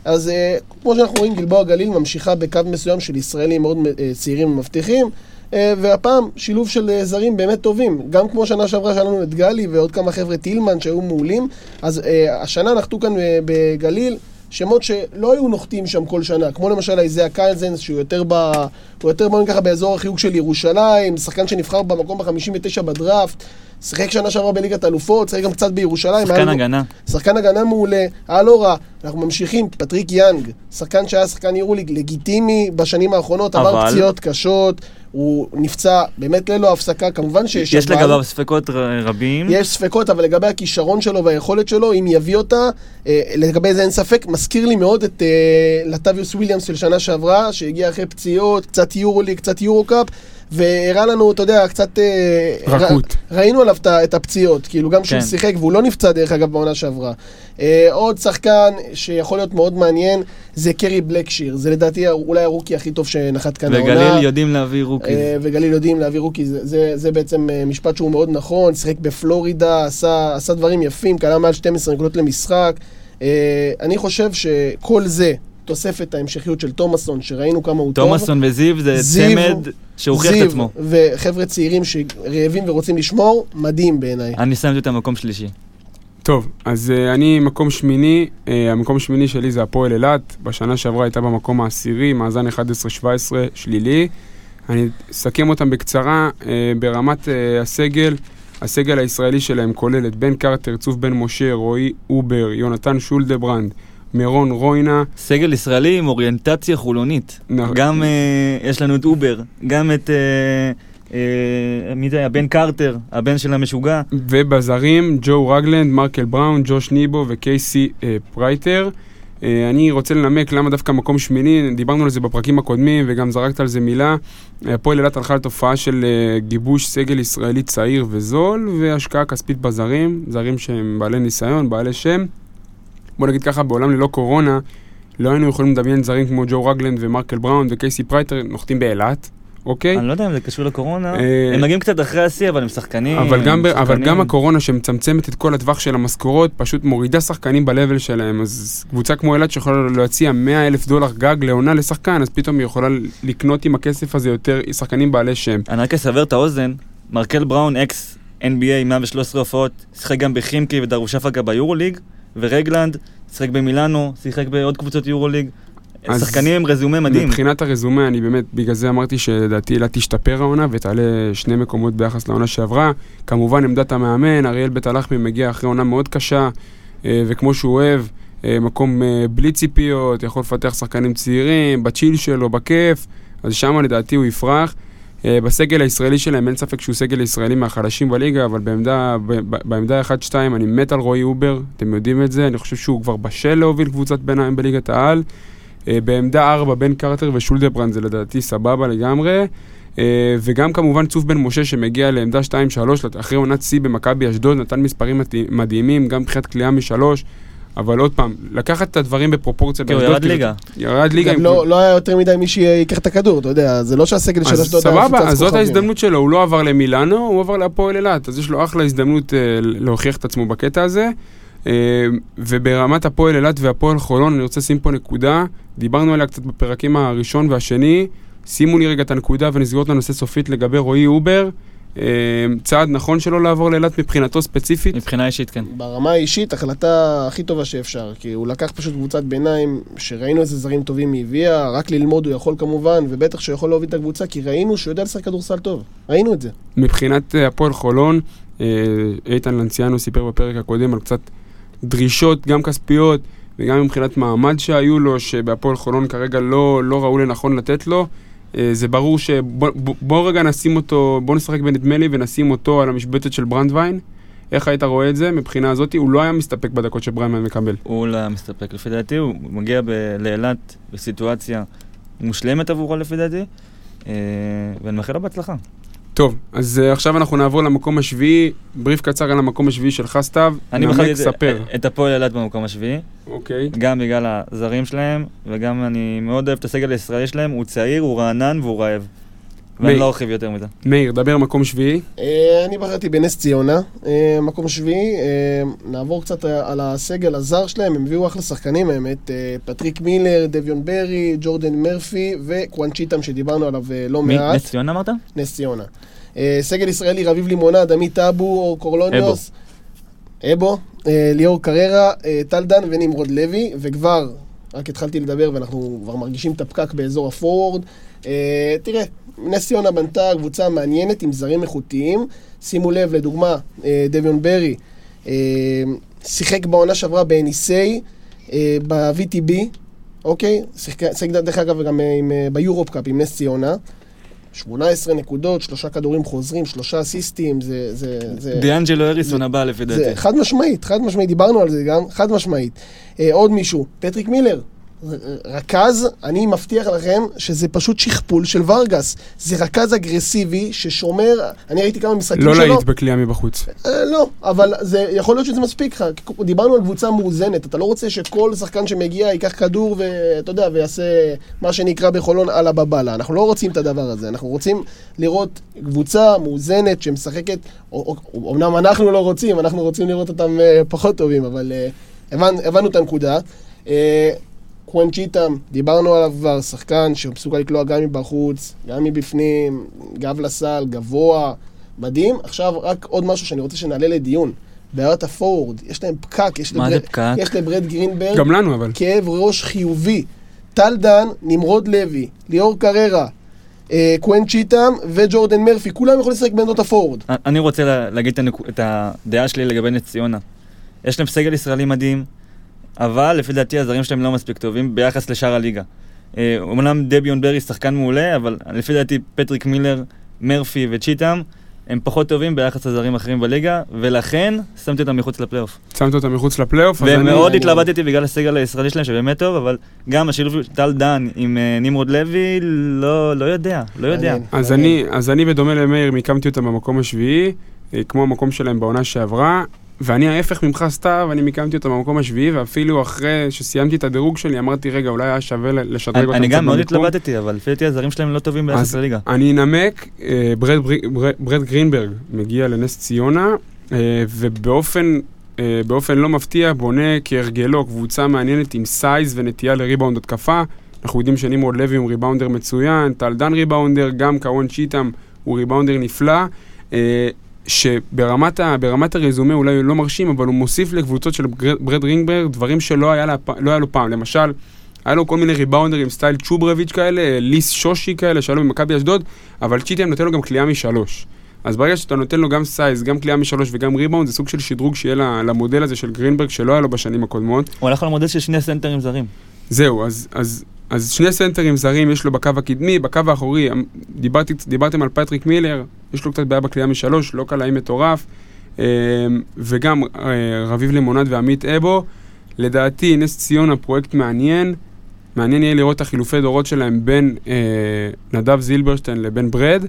אז אה, כמו שאנחנו רואים, גלבוע גליל ממשיכה בקו מסוים של ישראלים מאוד אה, צעירים ומבטיחים. אה, והפעם שילוב של אה, זרים באמת טובים. גם כמו שנה שעברה שהיה לנו את גלי ועוד כמה חבר'ה טילמן שהיו מעולים. אז אה, השנה נחתו כאן בגליל שמות שלא היו נוחתים שם כל שנה. כמו למשל איזאה קיילזנס, שהוא יותר ב... הוא יותר נגיד ככה באזור החיוג של ירושלים, שחקן שנבחר במקום ה-59 בדראפט. שיחק שנה שעברה בליגת האלופות, שיחק גם קצת בירושלים. שחקן לו- הגנה. שחקן הגנה מעולה, היה לא רע. אנחנו ממשיכים, פטריק יאנג, שחקן שהיה שחקן יורוליג לגיטימי בשנים האחרונות, עבר אבל- פציעות קשות, הוא נפצע באמת ללא הפסקה, כמובן שיש יש אבל. לגביו ספקות רבים. יש ספקות, אבל לגבי הכישרון שלו והיכולת שלו, אם יביא אותה, אה, לגבי זה אין ספק. מזכיר לי מאוד את אה, לטביוס וויליאמס של שנה שעברה, שהגיע אחרי פציעות, קצת יורוליג, קצת יורו-קאפ, והראה לנו, אתה יודע, קצת... אה, רכות. ר- ראינו עליו את הפציעות, כאילו גם כשהוא כן. שיחק, והוא לא נפצע דרך אגב בעונה שעברה. אה, עוד שחקן שיכול להיות מאוד מעניין, זה קרי בלקשיר. זה לדעתי אולי הרוקי הכי טוב שנחת כאן העונה. וגליל יודעים להביא רוקי. אה, וגליל יודעים להביא רוקי, זה, זה, זה בעצם אה, משפט שהוא מאוד נכון, שיחק בפלורידה, עשה, עשה דברים יפים, קלע מעל 12 נקודות למשחק. אה, אני חושב שכל זה, תוספת ההמשכיות של תומאסון, שראינו כמה הוא טוב. תומאסון וזיו זה זיו- צמד שהוכיח את זיו עצמו. וחבר'ה צעירים שרעבים ורוצים לשמור, מדהים בעיניי. אני שמתי אותם במקום שלישי. טוב, אז אה, אני מקום שמיני, אה, המקום השמיני שלי זה הפועל אילת, בשנה שעברה הייתה במקום העשירי, מאזן 11-17 שלילי. אני אסכם אותם בקצרה, אה, ברמת אה, הסגל, הסגל הישראלי שלהם כולל את בן קרטר, צוף בן משה, רועי אובר, יונתן שולדברנד, מירון רוינה, סגל ישראלי עם אוריינטציה חולונית. נ- גם אה, יש לנו את אובר, גם את... אה, אה, מי זה היה? בן קרטר, הבן של המשוגע. ובזרים, ג'ו רגלנד, מרקל בראון, ג'וש ניבו וקייסי אה, פרייטר. אה, אני רוצה לנמק למה דווקא מקום שמיני, דיברנו על זה בפרקים הקודמים וגם זרקת על זה מילה. אה, הפועל אילת הלכה לתופעה של אה, גיבוש סגל ישראלי צעיר וזול והשקעה כספית בזרים, זרים שהם בעלי ניסיון, בעלי שם. בוא נגיד ככה, בעולם ללא קורונה, לא היינו יכולים לדמיין זרים כמו ג'ו רגלנד ומרקל בראון וקייסי פרייטר נוחתים באילת, אוקיי? אני לא יודע אם זה קשור לקורונה. אה, הם מגיעים קצת אחרי השיא, אבל הם שחקנים. אבל גם, ב- אבל שחקנים. גם הקורונה שמצמצמת את כל הטווח של המשכורות, פשוט מורידה שחקנים ב-level שלהם. אז קבוצה כמו אילת שיכולה להציע 100 אלף דולר גג לעונה לשחקן, אז פתאום היא יכולה לקנות עם הכסף הזה יותר שחקנים בעלי שם. אני רק אסבר את האוזן, מרקל בראון, אקס NBA, 113 הופעות, שיחק גם בחימקי ודרושפקה ביורוליג, ורגלנד, שיחק במילאנו, שיחק בעוד קבוצות יורוליג. שחקנים עם רזומה מדהים. מבחינת הרזומה, אני באמת, בגלל זה אמרתי שלדעתי אילת תשתפר העונה ותעלה שני מקומות ביחס לעונה שעברה. כמובן עמדת המאמן, אריאל בית הלחמי מגיע אחרי עונה מאוד קשה, אה, וכמו שהוא אוהב, אה, מקום אה, בלי ציפיות, יכול לפתח שחקנים צעירים, בצ'יל שלו, בכיף, אז שם לדעתי הוא יפרח. אה, בסגל הישראלי שלהם אין ספק שהוא סגל ישראלי מהחלשים בליגה, אבל בעמדה, בעמדה 1-2 אני מת על רועי אובר, אתם יודעים את זה, אני חושב שהוא כבר בשל להוביל קבוצת ביניים בליגת העל. אה, בעמדה 4 בן קרטר ושולדברנד זה לדעתי סבבה לגמרי. אה, וגם כמובן צוף בן משה שמגיע לעמדה 2-3 אחרי עונת שיא במכבי אשדוד, נתן מספרים מדהימים, גם מבחינת קליעה משלוש. אבל עוד פעם, לקחת את הדברים בפרופורציה כי הוא ירד כאילו, ליגה. ירד ליגה. גם לא לא היה יותר מדי מי שייקח את הכדור, אתה יודע, זה לא שהסגל של אז אשדוד היה סבבה, אז זאת. ההזדמנות שלו, הוא לא עבר למילאנו, הוא עבר להפועל אילת, אז יש לו אחלה הזדמנות אה, להוכיח את עצמו בקטע הזה. אה, וברמת הפועל אילת והפועל חולון, אני רוצה לשים פה נקודה, דיברנו עליה קצת בפרקים הראשון והשני, שימו לי רגע את הנקודה ונסגור את הנושא סופית לגבי רועי אובר. אה, צעד נכון שלו לעבור לאילת מבחינתו ספציפית. מבחינה אישית, כן. ברמה האישית, החלטה הכי טובה שאפשר, כי הוא לקח פשוט קבוצת ביניים, שראינו איזה זרים טובים היא הביאה, רק ללמוד הוא יכול כמובן, ובטח שהוא יכול להוביל את הקבוצה, כי ראינו שהוא יודע לשחק כדורסל טוב, ראינו את זה. מבחינת אה, הפועל חולון, אה, איתן לנציאנו סיפר בפרק הקודם על קצת דרישות, גם כספיות וגם מבחינת מעמד שהיו לו, שבהפועל חולון כרגע לא, לא ראו לנכון לתת לו. אה, זה ברור שבוא בוא, רגע נשים אותו, בוא נשחק בנדמה לי ונשים אותו על המשבצת של ברנדווין. איך היית רואה את זה מבחינה הזאת? הוא לא היה מסתפק בדקות שברנדווין מקבל. הוא לא היה מסתפק. לפי דעתי, הוא מגיע לאילת בסיטואציה מושלמת עבורו לפי דעתי, אה, ואני מאחל לו בהצלחה. טוב, אז uh, עכשיו אנחנו נעבור למקום השביעי, בריף קצר על המקום השביעי שלך סתיו. אני בחרתי. את הפועל אילת במקום השביעי, אוקיי. גם בגלל הזרים שלהם, וגם אני מאוד אוהב את הסגל הישראלי שלהם, הוא צעיר, הוא רענן והוא רעב. ואני. לא ארחיב יותר מזה. מאיר, דבר מקום שביעי. אה, אני בחרתי בנס ציונה, אה, מקום שביעי, אה, נעבור קצת על הסגל הזר שלהם, הם הביאו אחלה שחקנים האמת, פטריק מילר, דביון ברי, ג'ורדן מרפי וקאוון צ'יטם שדיברנו עליו לא? מעט. נס ציונה אמרת? נס ציונה. סגל ישראלי, רביב לימונד, עמית אבו, אור קורנליוס. אבו. אה, ליאור קררה, טל דן ונמרוד לוי, וכבר, רק התחלתי לדבר ואנחנו כבר מרגישים את הפקק באזור הפורוורד. אה, תראה, נס ציונה בנתה קבוצה מעניינת עם זרים איכותיים. שימו לב, לדוגמה, אה, דביון ברי אה, שיחק בעונה שעברה באניסיי, אה, ב-VTB, אוקיי? שיחק, דרך אגב גם ביורופ קאפ עם נס ציונה. 18 נקודות, שלושה כדורים חוזרים, שלושה אסיסטים, זה... זה, זה דיאנג'לו הריסון הבא לפי דעתי. חד משמעית, חד משמעית, דיברנו על זה גם, חד משמעית. אה, עוד מישהו, פטריק מילר, רכז, אני מבטיח לכם שזה פשוט שכפול של ורגס. זה רכז אגרסיבי ששומר, אני ראיתי כמה משחקים לא שלו. להיט בקליעה מבחוץ. אה, לא, אבל זה, יכול להיות שזה מספיק לך. דיברנו על קבוצה מאוזנת, אתה לא רוצה שכל שחקן שמגיע ייקח כדור ואתה יודע, ויעשה מה שנקרא בחולון על הבבלה. אנחנו לא רוצים את הדבר הזה, אנחנו רוצים לראות קבוצה מאוזנת שמשחקת, אומנם אנחנו לא רוצים, אנחנו רוצים לראות אותם אה, פחות טובים, אבל אה, הבנ, הבנו את הנקודה. אה, קוונצ'יטם, דיברנו עליו כבר, שחקן שמסוגל לקלוע גם מבחוץ, גם מבפנים, גב לסל, גבוה, מדהים. עכשיו רק עוד משהו שאני רוצה שנעלה לדיון. בעיות הפורוורד, יש להם פקק, יש לברד- פקק? יש לברד גרינברג גם לנו אבל. כאב ראש חיובי. טל דן, נמרוד לוי, ליאור קררה, אה, קוונצ'יטם וג'ורדן מרפי, כולם יכולים לשחק בעמדות הפורוורד. אני רוצה לה- להגיד את הנקו- את הדעה שלי לגבי נס ציונה. יש להם סגל ישראלי מדהים, אבל לפי דעתי הזרים שלהם לא מספיק טובים ביחס לשאר הליגה. אה, אומנם דביון ברי שחקן מעולה, אבל לפי דעתי פטריק מילר, מרפי וצ'יטם הם פחות טובים ביחס לזרים אחרים בליגה, ולכן שמתי אותם מחוץ לפלייאוף. שמת אותם מחוץ לפלייאוף. אז אני- ומאוד אני- התלבטתי בגלל הסגל הישראלי שלהם שבאמת טוב, אבל גם השילוב של טל דן עם אה, נמרוד לוי, לא לא יודע, לא יודע. אז אני, אז אני בדומה למאיר מיקמתי אותם במקום השביעי, אה, כמו המקום שלהם בעונה שעברה, ואני ההפך ממך סתיו, אני מיקמתי אותם במקום השביעי, ואפילו אחרי שסיימתי את הדירוג שלי, אמרתי, רגע, אולי היה שווה לשדרג אותם אני גם מאוד במיקום." התלבטתי, אבל לפי דעתי הזרים שלהם לא טובים ביחס לליגה. אני אנמק, אה, ברד, ברי- ברד, ברד גרינברג מגיע לנס ציונה, אה, ובאופן אה, באופן לא מפתיע בונה כהרגלו קבוצה מעניינת עם size ונטייה לריבאונד התקפה. אנחנו יודעים שנמרוד לוי הוא ריבאונדר מצוין, טל דן ריבאונדר, גם קאוון צ'יטם הוא ריבאונדר נפלא. שברמת ה, הרזומה אולי הוא לא מרשים, אבל הוא מוסיף לקבוצות של ברד גרינברג דברים שלא היה, לה, לא היה לו פעם. למשל, היה לו כל מיני ריבאונדרים style צ'וברביץ' כאלה, ליס שושי כאלה, שהיו לו במכבי אשדוד, אבל צ'יטם נותן לו גם קליעה משלוש. אז ברגע שאתה נותן לו גם size, גם קליעה משלוש וגם ריבאונד, זה סוג של שדרוג שיהיה למודל הזה של גרינברג שלא היה לו בשנים הקודמות. הוא הלך על מודל של שני סנטרים זרים. זהו, אז, אז אז שני סנטרים זרים יש לו בקו הקדמי, בקו האחורי, אמ, דיברתי, דיברתם על פטריק מילר, יש לו קצת בעיה בקליעה משלוש, לא קלעי מטורף, אה, וגם אה, רביב לימונד ועמית אבו. לדעתי, נס ציונה פרויקט מעניין, מעניין יהיה לראות את החילופי דורות שלהם בין אה, נדב זילברשטיין לבין ברד.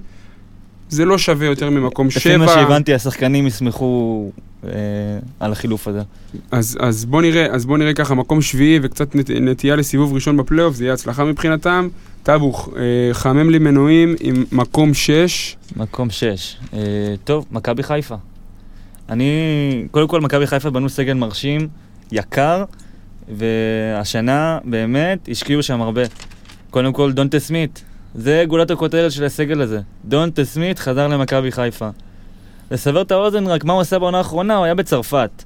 זה לא שווה יותר ממקום לפי שבע. מה שהבנתי, השחקנים ישמחו אה, על החילוף הזה. אז, אז בוא נראה, אז בוא נראה ככה, מקום שביעי וקצת נת, נטייה לסיבוב ראשון בפלייאוף, זה יהיה הצלחה מבחינתם. טאבוך, אה, חמם לי מנועים עם מקום שש. מקום שש. אה, טוב, מכבי חיפה. אני, קודם כל, מכבי חיפה בנו סגל מרשים, יקר, והשנה באמת השקיעו שם הרבה. קודם כל, דונטה סמית. זה גולת הכותרת של הסגל הזה. דונטה סמית חזר למכבי חיפה. לסבר את האוזן רק מה הוא עשה בעונה האחרונה, הוא היה בצרפת.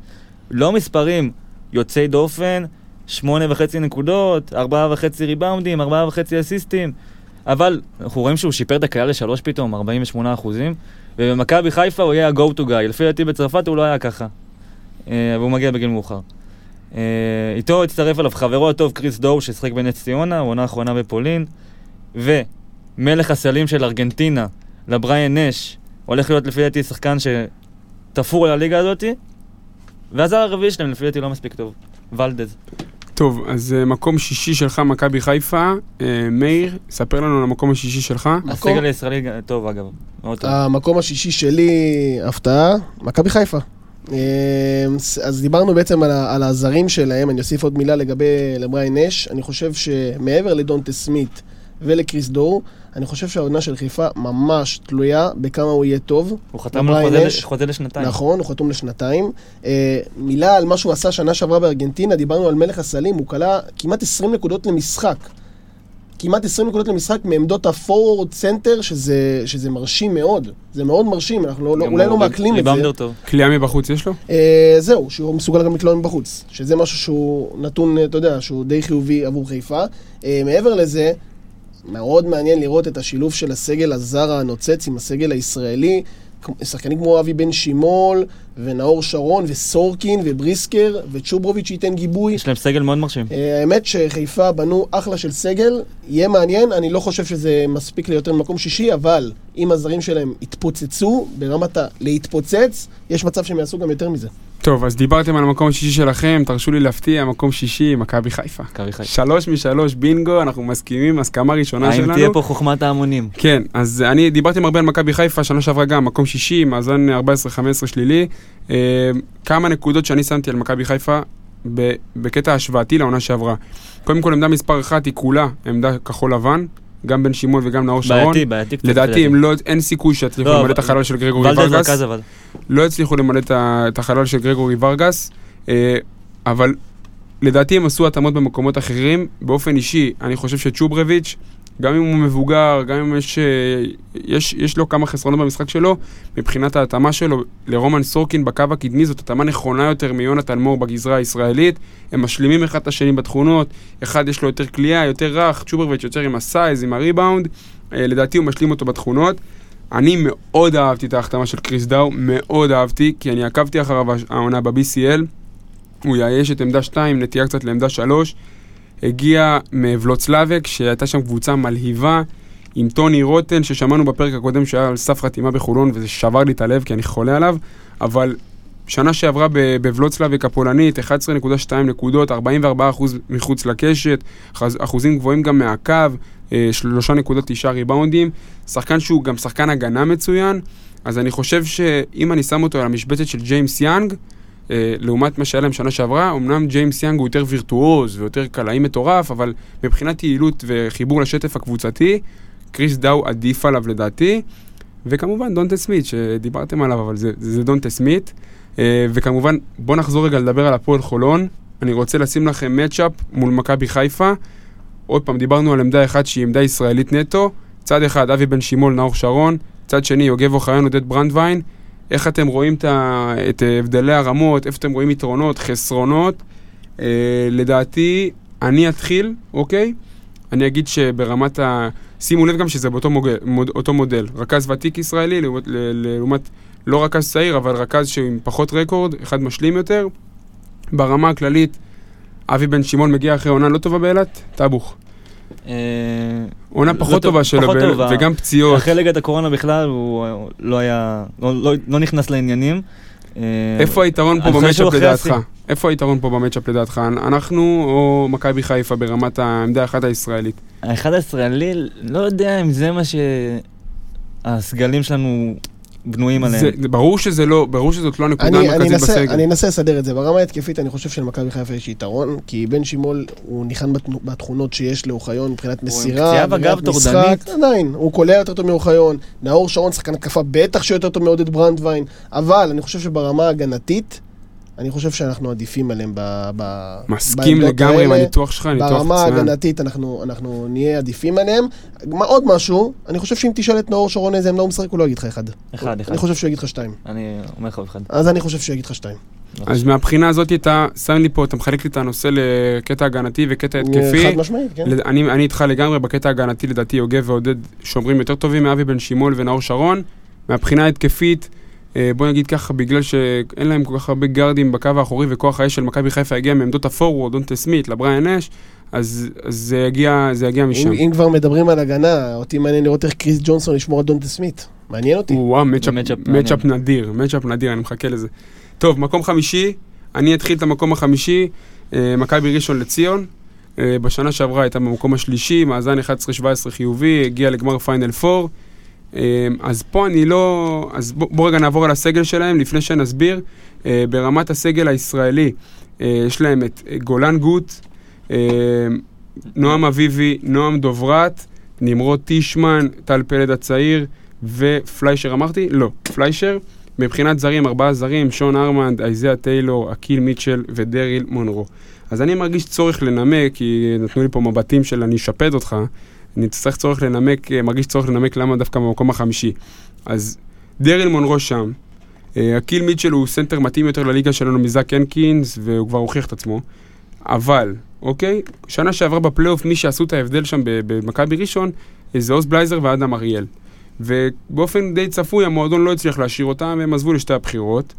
לא מספרים יוצאי דופן, שמונה וחצי נקודות, ארבעה וחצי ריבאונדים, ארבעה וחצי אסיסטים. אבל אנחנו רואים שהוא שיפר את הקהל לשלוש פתאום, 48 אחוזים, ובמכבי חיפה הוא יהיה ה-go to guy. לפי דעתי בצרפת הוא לא היה ככה. אה, והוא מגיע בגיל מאוחר. אה, איתו הצטרף אליו חברו הטוב קריס דור ששיחק בנס ציונה, עונה האחרונה בפולין, ומלך הסלים של ארגנטינה, לבריאן נש, הולך להיות לפי דעתי שחקן שתפור על הליגה הזאתי, והזר הרביעי שלהם לפי דעתי לא מספיק טוב, ולדז. טוב, אז uh, מקום שישי שלך, מכבי חיפה. Uh, מאיר, ספר לנו על המקום השישי שלך. הסגל הישראלי טוב אגב, מאוד טוב. המקום השישי שלי, הפתעה, מכבי חיפה. אה, אז דיברנו בעצם על, על הזרים שלהם, אני אוסיף עוד מילה לגבי לבריין נש. אני חושב שמעבר לדונטה סמית ולקריס דור, אני חושב שהעונה של חיפה ממש תלויה בכמה הוא יהיה טוב. הוא חתם על חוזה- נש. חוזה לשנתיים. נכון, הוא חתום לשנתיים. אה, מילה על מה שהוא עשה שנה שעברה בארגנטינה, דיברנו על מלך הסלים, הוא כלה כמעט 20 נקודות למשחק. כמעט 20 נקודות למשחק מעמדות הפורוורד סנטר, שזה, שזה מרשים מאוד. זה מאוד מרשים, אנחנו לא, לא, אולי לא מעכלים את זה. טוב. קליעה מבחוץ יש לו? אה, זהו, שהוא מסוגל גם לקלוע מבחוץ. שזה משהו שהוא נתון, אתה יודע, שהוא די חיובי עבור חיפה. אה, מעבר לזה, מאוד מעניין לראות את השילוב של הסגל הזר הנוצץ עם הסגל הישראלי. שחקנים כמו אבי בן שימול, ונאור שרון, וסורקין, ובריסקר, וצ'וברוביץ' ייתן גיבוי. יש להם סגל מאוד מרשים. אה, האמת שחיפה בנו אחלה של סגל, יהיה מעניין, אני לא חושב שזה מספיק ליותר ממקום שישי, אבל אם הזרים שלהם יתפוצצו, ברמת הלהתפוצץ, יש מצב שהם יעשו גם יותר מזה. טוב, אז דיברתם על המקום השישי שלכם, תרשו לי להפתיע, מקום שישי, מכבי חיפה. מכבי חיפה. שלוש משלוש, בינגו, אנחנו מסכימים, הסכמה ראשונה האם שלנו. תהיה פה חוכמת ההמונים? כן, אז אני, דיברתם הרבה על מכבי חיפה, שנה שעברה גם, מקום שישי, מאזן 14-15 שלילי. אה, כמה נקודות שאני שמתי על מכבי חיפה ב- בקטע השוואתי לעונה שעברה. קודם כל, עמדה מספר אחת היא כולה עמדה כחול לבן, גם בן שמעון וגם נאור שרון. בעייתי, בעייתי קצת. לדעתי, הם לא, אין סיכוי שיצליחו לא, למלא אבל- את החלל של גרגורי ורגס. לא הצליחו למלא את החלל של גרגורי ורגס, אה, אבל לדעתי הם עשו התאמות במקומות אחרים. באופן אישי, אני חושב שצ'וברביץ', גם אם הוא מבוגר, גם אם יש, אה, יש, יש לו כמה חסרונות במשחק שלו, מבחינת ההתאמה שלו לרומן סורקין בקו הקדמי, זאת התאמה נכונה יותר מיונתן מור בגזרה הישראלית. הם משלימים אחד את השני בתכונות, אחד יש לו יותר קליעה, יותר רך, צ'וברביץ' יותר עם ה size, עם הריבאונד. אה, לדעתי הוא משלים אותו בתכונות. אני מאוד אהבתי את ההחתמה של קריס דאו, מאוד אהבתי, כי אני עקבתי אחריו העונה ב-BCL. הוא יאייש את עמדה 2, נטייה קצת לעמדה 3. הגיע מוולוצלבק, שהייתה שם קבוצה מלהיבה, עם טוני רוטן, ששמענו בפרק הקודם שהיה על סף חתימה בחולון, וזה שבר לי את הלב, כי אני חולה עליו, אבל שנה שעברה ב- בוולוצלבק הפולנית, 11.2 נקודות, 44% מחוץ לקשת, אחוז- אחוזים גבוהים גם מהקו, אה, 3.9 ריבאונדים, שחקן שהוא גם שחקן הגנה מצוין, אז אני חושב שאם אני שם אותו על המשבצת של ג'יימס יאנג, אה, לעומת מה שהיה להם שנה שעברה, אמנם ג'יימס יאנג הוא יותר וירטואוז ויותר קלעי מטורף, אבל מבחינת יעילות וחיבור לשטף הקבוצתי, קריס דאו עדיף עליו לדעתי, וכמובן דונטה סמית, שדיברתם עליו, אבל זה, זה דונטה סמית, אה, וכמובן, בואו נחזור רגע לדבר על הפועל חולון, אני רוצה לשים לכם מצ'אפ מול מכבי חיפה, עוד פעם, דיברנו על עמדה אחת שהיא עמדה ישראלית נטו, צד אחד אבי בן שימול, נאור שרון, צד שני יוגב אוחיון, עודד ברנדווין, איך אתם רואים את, הבדלי הרמות, איפה אתם רואים יתרונות, חסרונות. אה, לדעתי, אני אתחיל, אוקיי? אני אגיד שברמת ה... שימו לב גם שזה באותו מוגל, מוד, אותו מודל. רכז ותיק ישראלי, לעומת, לעומת לא רכז צעיר, אבל רכז שעם פחות רקורד, אחד משלים יותר. ברמה הכללית, אבי בן שמעון מגיע אחרי עונה לא טובה באילת, טאבוך. אה, עונה פחות טוב- טובה שלו. וגם פציעות. אחרי ליגת הקורונה בכלל, הוא אה, לא היה, לא- לא- לא נכנס לעניינים. אה, איפה היתרון פה במצ'אפ לדעתך? איפה היתרון פה במצ'אפ לדעתך? אנחנו או מכבי חיפה ברמת העמדה האחת הישראלית? האחד הישראלי, לא יודע אם זה מה שהסגלים שלנו בנויים עליהם. זה- זה ברור שזה לא, ברור שזאת לא הנקודה המרכזית בסגל. אני אנסה לסדר את זה. ברמה ההתקפית אני חושב שלמכבי חיפה יש יתרון, כי בן שימול הוא ניחן בת- בתכונות שיש לאוחיון מבחינת הוא עם מסירה, פציעה בגב מבחינת משחק. טורדנית. עדיין, הוא קולע יותר טוב מאוחיון. נאור שרון שחקן התקפה בטח שיותר טוב מעודד ברנדווין, אבל אני חושב שברמה ההגנתית, אני חושב שאנחנו עדיפים עליהם ב... ב מסכים לגמרי עם האלה. הניתוח שלך, ניתוח ברמה מצוין. ההגנתית אנחנו, אנחנו נהיה עדיפים עליהם. מה, עוד משהו, אני חושב שאם תשאל את נאור שרון איזה עמדה הוא משחק, הוא לא יגיד לך אחד. אחד, אחד. אני חושב שהוא יגיד לך שתיים. אני אומר לך אחד. אז אני חושב שהוא יגיד לך שתיים. אז מהבחינה הזאת אתה שם לי פה, אתה מחלק לי את הנושא לקטע הגנתי וקטע התקפי. חד משמעית, כן. אני, אני איתך לגמרי, בקטע ההגנתי לדעתי יוגב ועודד שומרים יותר טובים מאבי בן שימול ונאור שרון. מהבחינה ההתקפית, אה, בוא נגיד ככה, בגלל שאין להם כל כך הרבה גארדים בקו האחורי וכוח האש של מכבי חיפה הגיע מעמדות הפורוורד, דונטה סמית, לבריאן אש, אז, אז זה, יגיע, זה יגיע משם. אם, אם כבר מדברים על הגנה, אותי מעניין לראות איך קריס ג'ונסון ישמור על דונטה סמית. מעניין אותי. וואו, מצ'אפ נדיר, מצ'אפ נדיר, אני מחכה לזה. טוב, מקום חמישי, אני אתחיל את המקום החמישי, אה, מכבי ראשון לציון. אה, בשנה שעברה הייתה במקום השלישי, מאזן 11-17 חיובי, הגיע לגמר פיינל 4. אה, אז פה אני לא... אז בוא, בוא רגע נעבור על הסגל שלהם לפני שנסביר. אה, ברמת הסגל הישראלי, אה, יש להם את גולן גוט, נועם אביבי, נועם דוברת, נמרוד טישמן, טל פלד הצעיר, ופליישר אמרתי? לא, פליישר. מבחינת זרים, ארבעה זרים, שון ארמנד, אייזאה טיילור, אקיל מיטשל ודריל מונרו. אז אני מרגיש צורך לנמק, כי נתנו לי פה מבטים של אני אשפד אותך, אני צריך צורך לנמק, אה, מרגיש צורך לנמק למה דווקא במקום החמישי. אז דריל מונרו שם, אה, אקיל מיטשל הוא סנטר מתאים יותר לליגה שלנו מזאק הנקינס, והוא כבר הוכיח את עצמו. אבל, אוקיי, שנה שעברה בפלייאוף, מי שעשו את ההבדל שם במכבי ראשון, אה, זה עוז בלייזר ואדם אריאל. ובאופן די צפוי, המועדון לא הצליח להשאיר אותם, והם עזבו לשתי הבכירות.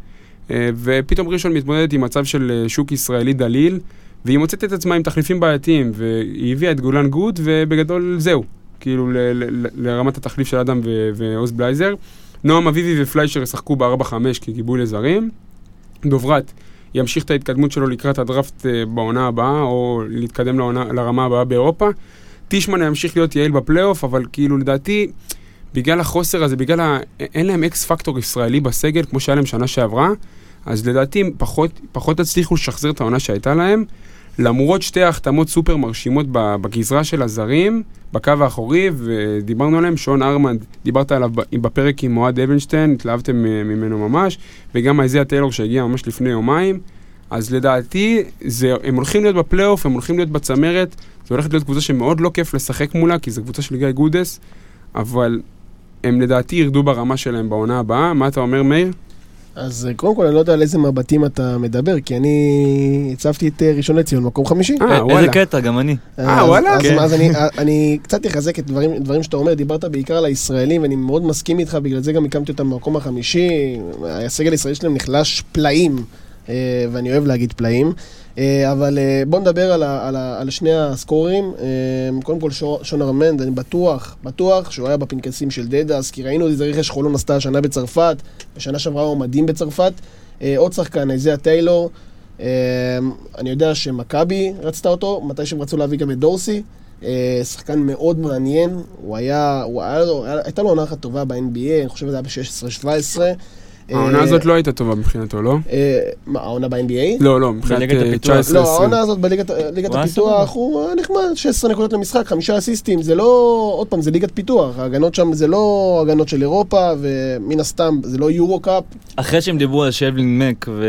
ופתאום ראשון מתמודדת עם מצב של שוק ישראלי דליל, והיא מוצאת את עצמה עם תחליפים בעייתיים, והיא הביאה את גולן גוט, ובגדול זהו. כאילו ל- ל- לרמת התחליף של אדם ועוז בלייזר. נועם אביבי ופליישר ישחקו ב-4-5 כגיבוי לזרים. דוברת ימשיך את ההתקדמות שלו לקראת הדראפט אה, בעונה הבאה, או להתקדם לעונה, לרמה הבאה באירופה. טישמן ימשיך להיות יעיל בפלייאוף, אבל כאילו לדעתי, בגלל החוסר הזה, בגלל ה... אין להם אקס פקטור ישראלי בסגל, כמו שהיה להם שנה שעברה, אז לדעתי הם פחות, פחות הצליחו לשחזר את העונה שהייתה להם, למרות שתי החתמות סופר מרשימות בגזרה של הזרים, בקו האחורי, ודיברנו עליהם, שון ארמנד, דיברת עליו בפרק עם אוהד אבנשטיין, התלהבתם אה, ממנו ממש, וגם אייזיה טיילור שהגיע ממש לפני יומיים. אז לדעתי, זה, הם הולכים להיות בפלייאוף, הם הולכים להיות בצמרת, זו הולכת להיות קבוצה שמאוד לא כיף לשחק מולה, כי זו קבוצה של גיא גודס, אבל הם לדעתי ירדו ברמה שלהם בעונה הבאה. מה אתה אומר, מאיר? אז אה, קודם כל, אני לא יודע על איזה מבטים אתה מדבר, כי אני הצבתי את אה, ראשון לציון מקום חמישי. אה, איזה וואלה. קטע, גם אני. אה, וואלה? אז, כן. אז אני, אה, אני קצת אחזק את דברים, דברים שאתה אומר, דיברת בעיקר על הישראלים, ואני מאוד מסכים איתך, בגלל זה גם הקמתי אותם במקום החמישי. הסגל הישראלי שלהם נחלש פלאים, אה, ואני אוהב להגיד פלאים. אה, אבל אה, בוא נדבר על, ה, על, ה, על שני הסקורים. אה, קודם כל, שו- שון ארמנד, אני בטוח, בטוח שהוא היה בפנקסים של דדס, כי ראינו איזה רכש חולון עשתה השנה בצרפת, בשנה שעברה הוא מדהים בצרפת. אה, עוד שחקן, איזיה טיילור. אה, אני יודע שמכבי רצתה אותו, מתי שהם רצו להביא גם את דורסי. אה, שחקן מאוד מעניין, הוא היה, הוא היה- הייתה לו עונה אחת טובה ב-NBA, אני חושב שזה היה ב-16-17. העונה הזאת לא הייתה טובה מבחינתו, לא? אה, מה, העונה ב-NBA? לא, לא, מבחינת בליגת אה, הפיתוח. 19-20. לא, העונה הזאת בליגת הפיתוח הוא נחמד, 16 נקודות למשחק, חמישה אסיסטים, זה לא, עוד פעם, זה ליגת פיתוח, ההגנות שם זה לא הגנות של אירופה, ומן הסתם זה לא יורו קאפ, אחרי שהם דיברו על שבלין מק ו...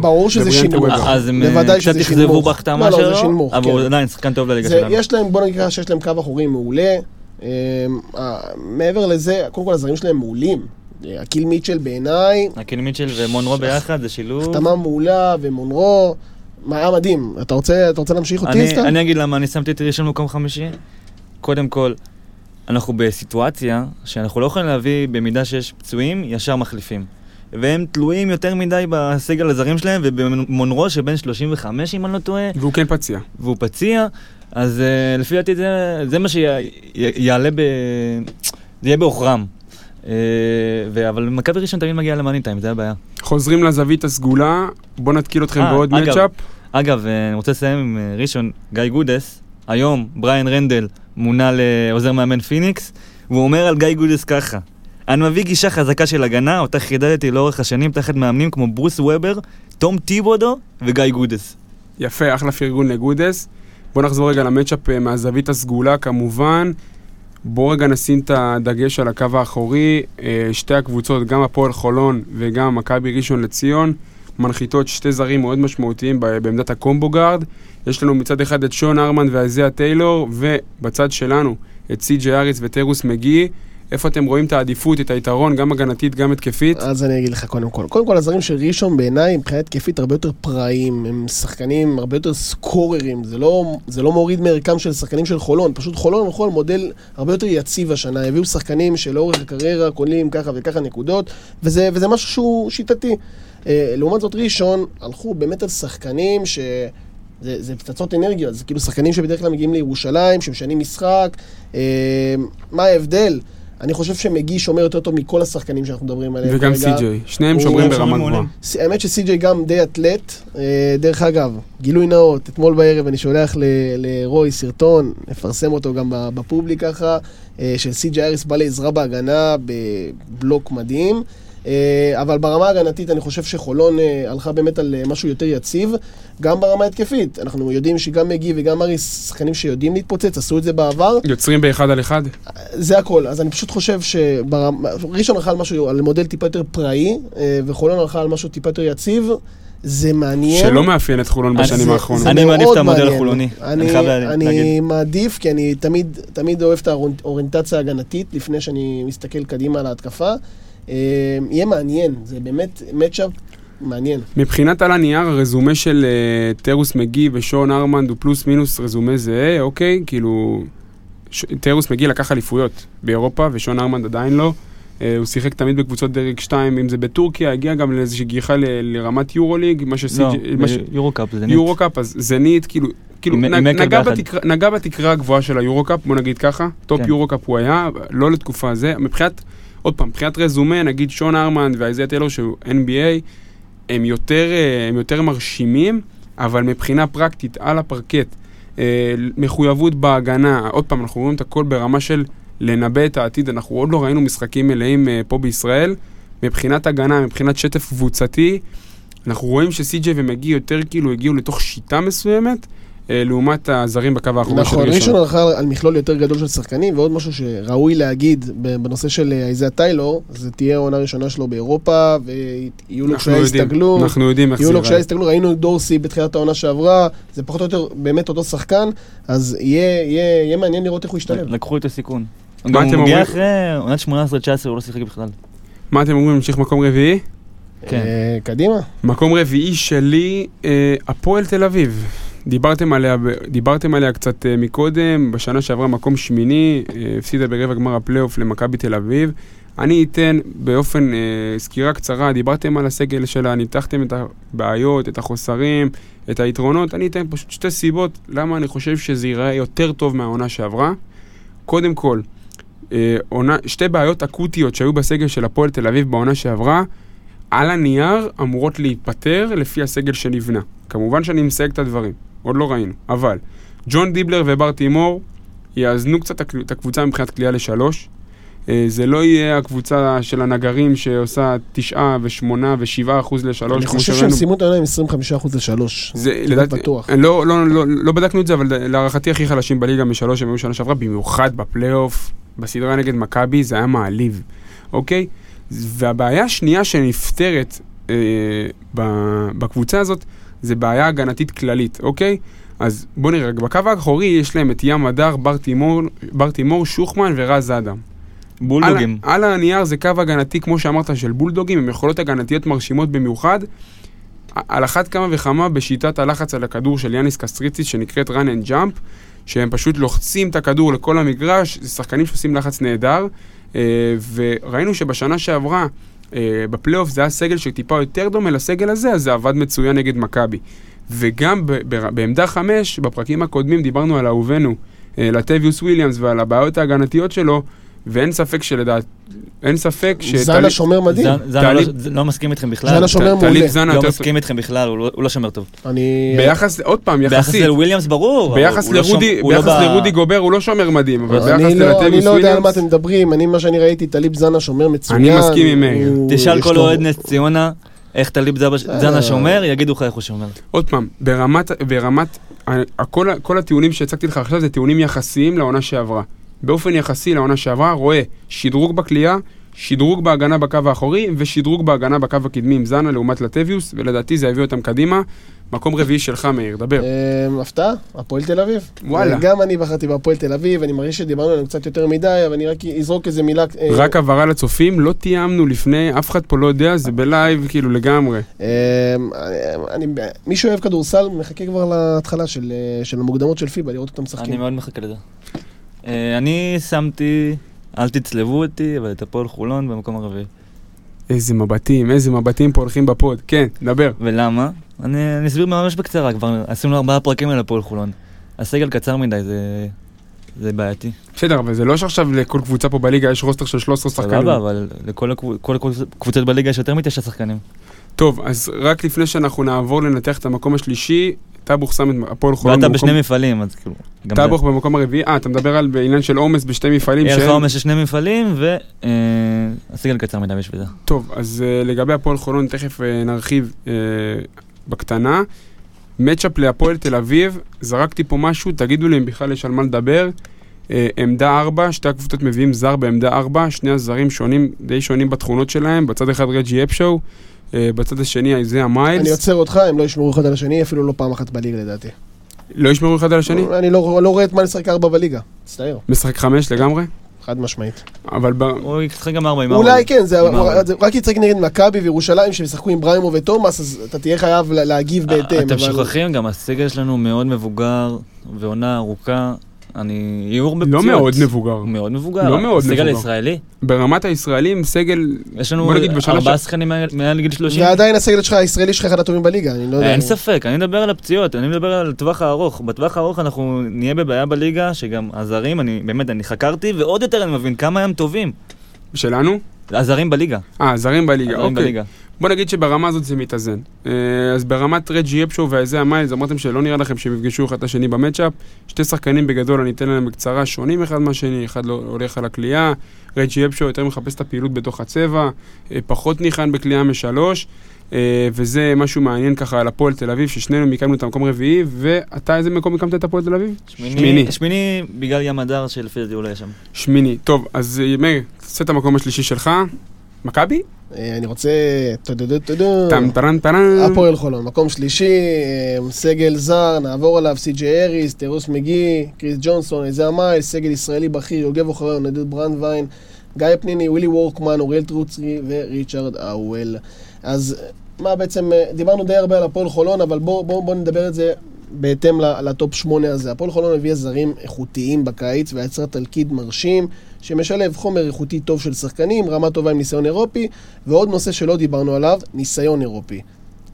ברור שזה. וובר. אז הם אה, קצת אכזבו שינמוך. בהחתמה לא, לא, זה שלו, שינמוך, אבל כן. הוא עדיין שחקן טוב לליגה שלנו. יש להם, בוא נגיד ככה שיש להם קו אחורי מעולה. אה, אה, מעבר לזה, קודם כל הזרים שלהם מעולים. אקיל מיטשל בעיניי, הקיל מיטשל ומונרו ביחד זה שילוב. החתמה מעולה, ומונרו, מה היה מדהים. אתה רוצה, אתה רוצה להמשיך אותי, אני, סתם? אני אגיד למה אני שמתי את ראשון במקום חמישי. קודם כל, אנחנו בסיטואציה שאנחנו לא יכולים להביא, במידה שיש פצועים, ישר מחליפים. והם תלויים יותר מדי בסגל הזרים שלהם, ובמונרו שבן 35 אם אני לא טועה, והוא כן פציע. והוא פציע, אז uh, לפי דעתי זה, זה מה שיעלה ב... זה יהיה בעוכרם. ו- אבל מכבי ראשון תמיד מגיע ל money time, זה הבעיה. חוזרים לזווית הסגולה, בואו נתקיל אתכם אה, בעוד matchup. אגב, אה, אני רוצה לסיים עם אה, ראשון, גיא גודס, היום בריין רנדל מונה לעוזר מאמן פיניקס, והוא אומר על גיא גודס ככה: אני מביא גישה חזקה של הגנה, אותה חידדתי לאורך השנים תחת מאמנים כמו ברוס וובר, תום טיבודו וגיא גודס. יפה, אחלה פרגון לגודס. בואו נחזור רגע ל matchup אה, מהזווית הסגולה כמובן. בואו רגע נשים את הדגש על הקו האחורי. אה, שתי הקבוצות, גם הפועל חולון וגם מכבי ראשון לציון, מנחיתות שתי זרים מאוד משמעותיים בעמדת ה combo guard. יש לנו מצד אחד את שון ארמנד ואייזיה טיילור, ובצד שלנו את סי.ג'י האריס וטרוס מגי. איפה אתם רואים את העדיפות, את היתרון, גם הגנתית, גם התקפית? אז אני אגיד לך קודם כל. קודם כל, הזרים של ראשון בעיניי, מבחינה התקפית, הרבה יותר פראיים. הם שחקנים הרבה יותר סקוררים. זה לא, זה לא מוריד מערכם של שחקנים של חולון. פשוט חולון הלכו על מודל הרבה יותר יציב השנה. הביאו שחקנים שלאורך הקריירה קונים ככה וככה נקודות, וזה, וזה משהו שהוא שיטתי. אה, לעומת זאת, ראשון הלכו באמת על שחקנים ש... זה, זה פצצות אנרגיות, זה כאילו שחקנים שבדרך כלל מגיעים לירושלים, שמשנים משחק. אה, מה ההבדל? אני חושב שמגי שומר יותר טוב מכל השחקנים שאנחנו מדברים עליהם. וגם. סי.ג'יי. שניהם שומרים ברמה גבוהה. האמת שסי.ג'יי גם די אתלט. אה, דרך אגב, גילוי נאות, אתמול בערב אני שולח ל- לרוי סרטון, נפרסם אותו גם ב- בפובליק ככה, אה, של סי.ג'יי אריס בא לעזרה בהגנה בבלוק מדהים. אה, אבל ברמה ההגנתית אני חושב שחולון אה, הלכה באמת על אה, משהו יותר יציב. גם ברמה ההתקפית, אנחנו יודעים שגם מגי וגם אריס שחקנים שיודעים להתפוצץ, עשו את זה בעבר. יוצרים באחד על אחד? זה הכל. אז אני פשוט חושב שראשון הלכה על משהו, על מודל טיפה יותר פראי, וחולון הלכה על משהו טיפה יותר יציב. זה מעניין. שלא מאפיין את חולון בשנים האחרונות. אני מעדיף את המודל. החולוני. אני, אני חייב. מעדיף, כי אני תמיד, תמיד אוהב את האוריינטציה ההגנתית, לפני שאני מסתכל קדימה על ההתקפה. אה, יהיה מעניין, זה באמת מצ'אפ מעניין. מבחינת על הנייר, הרזומה של uh, טרוס מגי ושון ארמנד הוא פלוס מינוס רזומה זהה, אוקיי? כאילו, ש... טרוס מגי לקח אליפויות באירופה ושון ארמנד עדיין לא. Uh, הוא שיחק תמיד בקבוצות דרג 2, אם זה בטורקיה, הגיע גם לאיזושהי גיחה ל... לרמת יורוליג, מה לא, שסי.ג'י... מה ש... יורו-קאפ זה נט. יורו-קאפ, אז זנית, כאילו, כאילו עם- נ, עם נגע. בתקרה, נגע בתקרה הגבוהה של היורו-קאפ, בוא נגיד ככה, טופ כן. יורו-קאפ הוא היה, לא לתקופה זה, מבחינת, עוד פעם, מבחינת רזומה, נגיד שון ארמנד ואייזיה טיילור שהוא NBA, הם יותר, אה, הם יותר מרשימים, אבל מבחינה פרקטית, על הפרקט, אה, מחויבות בהגנה, עוד פעם, אנחנו רואים את הכל ברמה של לנבא את העתיד, אנחנו עוד לא ראינו משחקים מלאים אה, פה בישראל, מבחינת הגנה, מבחינת שטף קבוצתי, אנחנו רואים שסי.ג'יי ומגי יותר כאילו הגיעו לתוך שיטה מסוימת, לעומת הזרים בקו האחורי של נכון, ראשון ראשון. הלכה על מכלול יותר גדול של שחקנים, ועוד משהו שראוי להגיד בנושא של אייזיה טיילור, זה תהיה העונה הראשונה שלו באירופה, ויהיו לו קשיי הסתגלות. אנחנו יודעים איך יהיו זה לו קשיי. הסתגלות, ראינו את דורסי בתחילת העונה שעברה, זה פחות או יותר באמת אותו שחקן, אז יהיה, יהיה, יהיה מעניין לראות איך הוא ישתלב. לקחו את הסיכון. מה גם אתם הוא אומרים? מגיע אחרי עונת 18-19, הוא לא שיחק בכלל. מה אתם אומרים, נמשיך מקום רביעי? כן. אה, קדימה. מקום רביעי שלי, אה, הפועל תל אביב. דיברתם עליה, דיברתם עליה קצת אה, מקודם, בשנה שעברה מקום שמיני, אה, הפסידה ברבע גמר הפלייאוף למכבי תל אביב. אני אתן באופן אה, סקירה קצרה, דיברתם על הסגל שלה, ניתחתם את הבעיות, את החוסרים, את היתרונות, אני אתן פשוט שתי סיבות למה אני חושב שזה ייראה יותר טוב מהעונה שעברה. קודם כל, אה, עונה, שתי בעיות אקוטיות שהיו בסגל של הפועל תל אביב בעונה שעברה, על הנייר אמורות להיפתר לפי הסגל שנבנה. כמובן שאני מסייג את הדברים, עוד לא ראינו. אבל ג'ון דיבלר ובר תימור יאזנו קצת את הקבוצה מבחינת קליעה לשלוש. אה, זה לא יהיה הקבוצה של הנגרים שעושה תשעה ושמונה ושבעה אחוז לשלוש, אני חושב שהם. סיימו את העונה עם 25% לשלוש. זה לדעתי, בטוח. לא, לא, לא, לא בדקנו את זה, אבל להערכתי הכי חלשים בליגה משלוש הם היו שנה שעברה, במיוחד בפלייאוף, בסדרה נגד מכבי, זה היה מעליב, אוקיי? והבעיה השנייה שנפתרת אה, בקבוצה הזאת, זה בעיה הגנתית כללית, אוקיי? אז בואו נראה, בקו האחורי יש להם את ים הדר, בר תימור, בר תימור שוחמן ורז אדם. בולדוגים. על, על הנייר זה קו הגנתי, כמו שאמרת, של בולדוגים, עם יכולות הגנתיות מרשימות במיוחד. על אחת כמה וכמה בשיטת הלחץ על הכדור של יאניס קסטריציס, שנקראת run and jump, שהם פשוט לוחצים את הכדור לכל המגרש, זה שחקנים שעושים לחץ נהדר, אה, וראינו שבשנה שעברה בפלייאוף זה היה סגל שטיפה יותר דומה לסגל הזה, אז זה עבד מצוין נגד מכבי. וגם ב- ב- בעמדה חמש, בפרקים הקודמים דיברנו על אהובנו, אה, לטביוס וויליאמס ועל הבעיות ההגנתיות שלו, ואין ספק שלדעת, אין ספק זבה שומר מדהים. זה לא- לא מסכים איתכם בכלל. זנה שומר טליב מעולה. זנה לא יותר... מסכים איתכם בכלל, הוא לא- הוא לא שומר טוב. אני... ביחס, עוד פעם, ביחס יחסית, לוויליאמס ברור. ביחס הוא לא לרודי, לא ביחס גובר הוא לא שומר מדהים, אבל ביחס אני לא, אני לא יודע על מה וויליאמס, אתם מדברים, אני, מה שאני ראיתי, טליב זנה שומר מצוין. אני מסכים עם מאיר. תשאל כל אוהד נס ציונה, איך טליב זבה- אה. זנה שומר, יגידו לך איך הוא שומר. עוד פעם, ברמת, ברמת, כל הטיעונים שהצגתי לך עכשיו זה טיעונים יחסיים לעונה שעברה. באופן יחסי לעונה שעברה, רואה שדרוג בכלייה, שדרוג בהגנה בקו האחורי ושדרוג בהגנה בקו הקדמי עם זנה לעומת לטביוס, ולדעתי זה יביא אותם קדימה. מקום רביעי שלך, מאיר, דבר. אמ, הפתעה, הפועל תל אביב. וואלה. גם אני בחרתי בהפועל תל אביב, אני מרגיש שדיברנו עליהם קצת יותר מדי, אבל אני רק אזרוק איזה מילה. אה, רק הבהרה לצופים, לא תיאמנו לפני, אף אחד פה לא יודע, זה בלייב, כאילו לגמרי. אמ, אני, מי שאוהב כדורסל מחכה כבר להתחלה של, אה, של המוקדמות של פיבה, לראות אותם אני משחקים. מאוד מחכה לזה. אה, אני שמתי, אל תצלבו אותי, אבל את הפועל חולון במקום הרביעי. איזה מבטים, איזה מבטים פה הולכים בפוד. כן, דבר. ולמה? אני אני אסביר ממש בקצרה, כבר עשינו ארבעה פרקים על הפועל חולון. הסגל קצר מדי, זה... זה בעייתי. בסדר, אבל זה לא שעכשיו לכל קבוצה פה בליגה יש רוסטר של 13 שחקנים. סבבה, אבל לכל כל הקבוצות בליגה יש יותר מתשע שחקנים. טוב, אז רק לפני שאנחנו נעבור לנתח את המקום השלישי, טאבוך שם את הפועל חולון ואתה. בשני מפעלים, אז כאילו... טאבוך במקום הרביעי. אה, אתה מדבר על בעניין של עומס בשתי מפעלים יהיה לך עומס של שני מפעלים, והסגל קצר מדי בשביל זה. טוב, אז uh, לגבי הפועל חולון, תכף uh, נרחיב בקטנה. מצ'אפ להפועל תל אביב, זרקתי פה משהו, תגידו לי אם בכלל יש על מה לדבר. עמדה 4, שתי הקבוצות מביאים זר בעמדה 4, שני הזרים שונים, די שונים בתכונות שלהם, בצד אחד רג'י אפשואו, uh, בצד השני איזאה מיילס. אני עוצר אותך, הם לא ישמרו אחד על השני, אפילו לא פעם אחת בליגה לדעתי. לא ישמרו אחד על השני? אני לא, לא רואה את מה לשחק ארבע בליגה, מצטער, משחק חמש לגמרי? חד משמעית. אבל ב... הוא ישחק גם ארבע עם אולי ארבע. כן, זה. זה רק יצחק נגד מכבי וירושלים שהם ישחקו עם בריימו ותומאס, אז אתה תהיה חייב לה- להגיב בהתאם. אתם שוכחים, גם הסגל שלנו מאוד מבוגר, ועונה ארוכה. אני... הרבה לא פציעות. מאוד מבוגר. מאוד מבוגר. לא מאוד מבוגר. הישראלי. ברמת הישראלים, סגל... יש לנו ארבעה שחקנים מעל- גיל 30. ועדיין הסגל שלך, הישראלי שלך אחד הטובים בליגה, אני לא יודע. אין ספק, אני מדבר על הפציעות, אני מדבר על הטווח הארוך. בטווח הארוך אנחנו נהיה בבעיה בליגה, שגם הזרים, אני באמת, אני חקרתי, ועוד יותר אני מבין כמה הם טובים. שלנו? הזרים בליגה. אה, זרים בליגה, הזרים אוקיי. בוא נגיד שברמה הזאת זה מתאזן. אה, אז ברמת רג'י אפשו ואיזה המיילס, אמרתם שלא נראה לכם שהם יפגשו אחד את השני במצ'אפ. שתי שחקנים בגדול, אני אתן להם בקצרה, שונים אחד מהשני, אחד לא הולך על הקליעה. רג'י אפשו יותר מחפש את הפעילות בתוך הצבע, אה, פחות ניחן בקליעה משלוש. אה, וזה משהו מעניין ככה על הפועל תל אביב, ששנינו מיקמנו את המקום רביעי, ואתה איזה מקום מיקמת את הפועל תל אביב? שמיני. שמיני בגלל ים הדר שלפי דעתי הוא לא יהיה שם. שמיני. טוב, אז מאיר, תעשה את המקום השלישי שלך. מכבי? אה, אני רוצה... טם טרן טרן. הפועל חולון, מקום שלישי, אה, סגל זר, נעבור עליו, סי.ג'יי האריס, טרוס מגי, קריס ג'ונסון, אייזיה מיילס, סגל ישראלי בכיר, יוגב אוחיון, נדב ברנדווין, גיא פניני, ווילי וורקמן, אוריאל טרוצקי וריצ'רד האוול. אז מה בעצם, אה, דיברנו די הרבה על הפועל חולון, אבל בואו בוא, בוא נדבר את זה בהתאם ל top שמונה הזה. הפועל חולון הביאה זרים איכותיים בקיץ ויצרה תלכיד מרשים שמשלב חומר איכותי טוב של שחקנים, רמה טובה עם ניסיון אירופי, ועוד נושא שלא דיברנו עליו, ניסיון אירופי.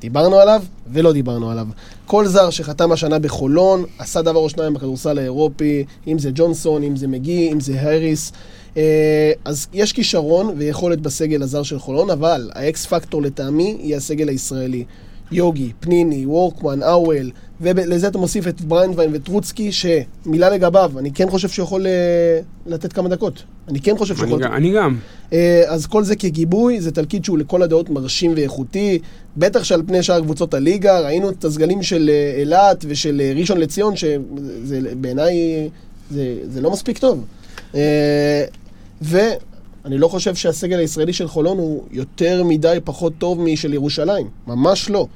דיברנו עליו ולא דיברנו עליו. כל זר שחתם השנה בחולון, עשה דבר או שניים בכדורסל האירופי, אם זה ג'ונסון, אם זה מגי, אם זה האריס. אה, אז יש כישרון ויכולת בסגל הזר של חולון, אבל ה X factor לטעמי יהיה הסגל הישראלי. יוגי, פניני, וורקמן, האוול, ולזה אתה מוסיף את ברנדווין וטרוצקי, שמילה לגביו, אני כן חושב שהוא יכול אה, לתת כמה דקות. אני כן חושב שהוא אני יכול... אני גם. אה, אז כל זה כגיבוי, זה תלכיד שהוא לכל הדעות מרשים ואיכותי, בטח שעל פני שאר קבוצות הליגה, ראינו את הסגלים של אה, אילת ושל ראשון לציון, שזה בעיניי, זה, זה לא מספיק טוב. אה, ואני לא חושב שהסגל הישראלי של חולון הוא יותר מדי פחות טוב משל ירושלים, ממש לא.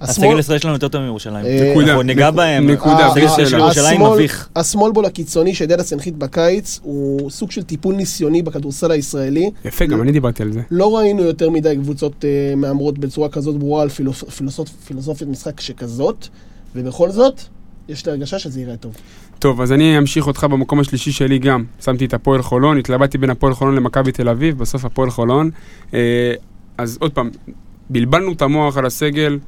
הסגל הישראלי שלנו יותר טוב מירושלים. אה, נקודה. אנחנו ניגע בהם. נקודה, הסגל של שאלה. ירושלים מביך. השמאל בול הקיצוני שדלס הנחית בקיץ הוא סוג של טיפול ניסיוני בכדורסל הישראלי. יפה, גם אני דיברתי על זה. לא ראינו יותר מדי קבוצות uh, מהמרות בצורה כזאת ברורה על פילוס, פילוסופ, פילוסופיית משחק שכזאת, ובכל זאת, יש לי הרגשה שזה ייראה טוב. טוב, אז אני אמשיך אותך במקום השלישי שלי גם. שמתי את הפועל חולון, התלבטתי בין הפועל חולון למכבי תל אביב, בסוף הפועל חולון. אה, אז עוד פעם, בלבלנו את המוח על הסגל,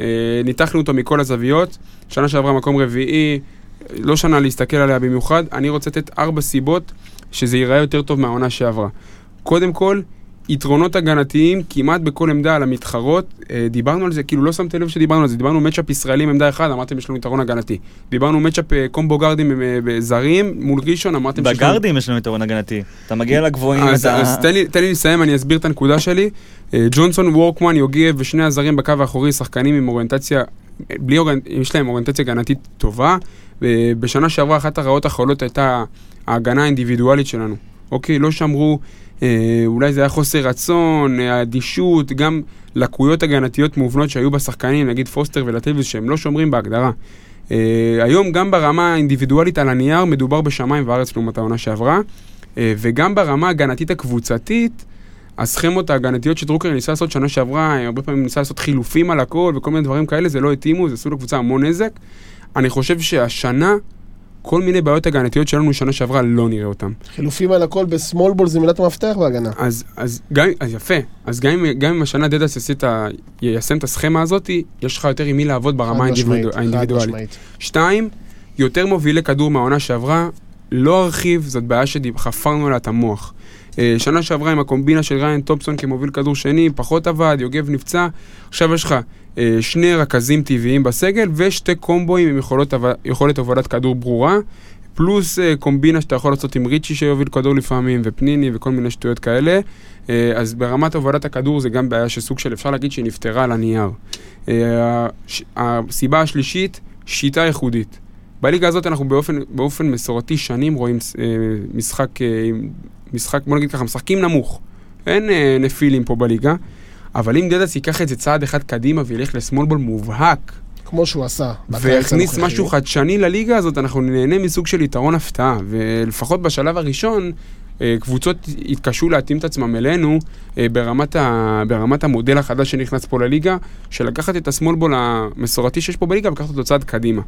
אה, ניתחנו אותו מכל הזוויות, שנה שעברה מקום רביעי, לא שנה להסתכל עליה במיוחד, אני רוצה לתת ארבע סיבות שזה ייראה יותר טוב מהעונה שעברה. קודם כל, יתרונות הגנתיים כמעט בכל עמדה על המתחרות. אה, דיברנו על זה, כאילו לא שמתם לב שדיברנו על זה, דיברנו מצ'אפ ישראלי עם עמדה אחת, אמרתם יש לנו יתרון הגנתי. דיברנו מצ'אפ אה, קומבו גארדים אה, זרים מול ראשון, אמרתם שיש לנו... בגארדים יש לנו יתרון הגנתי. אתה מגיע לגבוהים, אז, אתה... אז תן, לי, תן לי לסיים, אני אסביר את הנקודה שלי. ג'ונסון, וורקמן, יוגב ושני הזרים בקו האחורי, שחקנים עם אוריינטציה, בלי אוריינט... יש להם אוריינטציה הגנתית טובה. בשנה שעברה אחת הרעות החולות הייתה ההגנה האינדיבידואלית שלנו. אוקיי, לא שמרו, אולי זה היה חוסר רצון, אה, אדישות, גם לקויות הגנתיות מובנות שהיו בשחקנים, נגיד פוסטר ולטלוויז, שהם לא שומרים בהגדרה. אה, היום גם ברמה האינדיבידואלית על הנייר מדובר בשמיים וארץ לעומת העונה שעברה, אה, וגם ברמה ההגנתית הקבוצתית, הסכמות ההגנתיות שדרוקר ניסה לעשות שנה שעברה, אה, הרבה פעמים ניסה לעשות חילופים על הכל וכל מיני דברים כאלה, זה לא התאימו, זה עשו לקבוצה המון נזק. אני חושב שהשנה, כל מיני בעיות הגנתיות שלנו שנה שעברה, לא נראה אותן. חילופים על הכל בסמול בול זה מילת המפתח בהגנה. אז, אז, גם, אז יפה, אז גם, גם אם השנה דדס ה- יישם את הסכמה הזאת, יש לך יותר עם מי לעבוד ברמה האינדיבידואל- האינדיבידואלית. משמעית. שתיים, יותר מובילי כדור מהעונה שעברה, לא ארחיב, זאת בעיה שחפרנו עליה את המוח. אה, שנה שעברה עם הקומבינה של ריין טופסון כמוביל כדור שני, פחות עבד, יוגב נפצע. עכשיו יש לך אה, שני רכזים טבעיים בסגל ושתי קומבואים עם יכולות, יכולת הובלת כדור ברורה, פלוס אה, קומבינה שאתה יכול לעשות עם ריצ'י שיוביל כדור לפעמים, ופניני וכל מיני שטויות כאלה. אז ברמת הובלת הכדור זה גם בעיה שסוג של, אפשר להגיד שהיא נפתרה על הנייר. הסיבה השלישית, שיטה ייחודית. בליגה הזאת אנחנו באופן, באופן מסורתי שנים רואים משחק, עם- משחק, בוא נגיד ככה, משחקים נמוך. אין אה, נפילים פה בליגה, אבל אם דדס ייקח את זה צעד אחד קדימה וילך לסמולבול מובהק, כמו שהוא עשה. ויכניס. משהו חדשני לליגה הזאת, אנחנו נהנה מסוג של יתרון הפתעה. ולפחות בשלב הראשון, אה, קבוצות יתקשו להתאים את עצמם אלינו אה, ברמת, ה, ברמת המודל החדש שנכנס פה לליגה, של לקחת את הסמולבול המסורתי שיש פה בליגה ולקחת אותו צעד קדימה.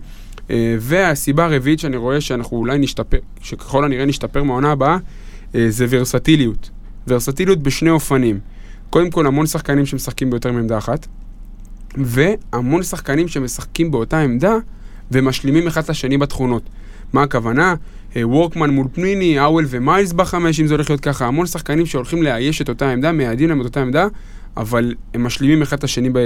אה, והסיבה הרביעית שאני רואה שאנחנו אולי נשתפר, שככל הנראה נשתפר מהעונה הבאה, אה, זה ורסטיליות. ורסטיליות בשני אופנים. קודם כל, המון שחקנים שמשחקים ביותר מעמדה אחת, והמון שחקנים שמשחקים באותה עמדה ומשלימים אחד את השני בתכונות. מה הכוונה? אה, וורקמן מול פניני, האוול ומיילס בחמש, אם זה הולך להיות ככה. המון שחקנים שהולכים לאייש את אותה עמדה, מייעדים להם את אותה עמדה, אבל הם משלימים אחד את השני ב-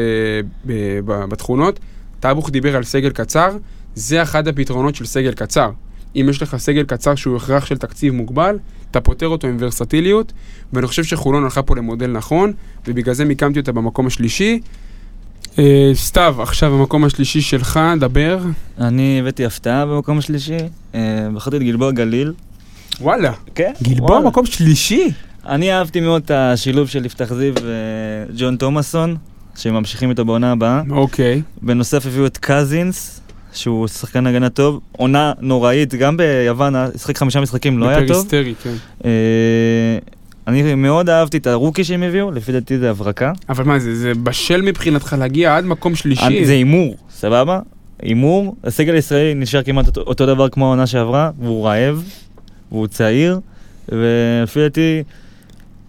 ב- ב- בתכונות. טאבוך דיבר על סגל קצר, זה אחד הפתרונות של סגל קצר. אם יש לך סגל קצר שהוא הכרח של תקציב מוגבל, אתה פותר אותו עם ורסטיליות, ואני חושב שחולון הלכה פה למודל נכון, ובגלל זה מיקמתי אותה במקום השלישי. אה, סתיו, עכשיו המקום השלישי שלך, דבר. אני הבאתי הפתעה במקום השלישי, אה, בחרתי את גלבוע גליל. וואלה. כן? גלבוע וואלה. מקום שלישי? אני אהבתי מאוד את השילוב של יפתח זיו וג'ון תומאסון, שממשיכים איתו בעונה הבאה. אוקיי. בנוסף הביאו את קזינס, שהוא שחקן הגנה טוב. עונה נוראית, גם ביוון, שיחק חמישה משחקים, לא היה טוב. בפריסטרי, כן. אה, אני מאוד אהבתי את הרוקי שהם הביאו, לפי דעתי זה הברקה. אבל מה, זה, זה בשל מבחינתך להגיע עד מקום שלישי? אני- זה הימור, סבבה? הימור, הסגל הישראלי נשאר כמעט אותו, אותו דבר כמו העונה שעברה, והוא רעב, והוא צעיר, ולפי דעתי,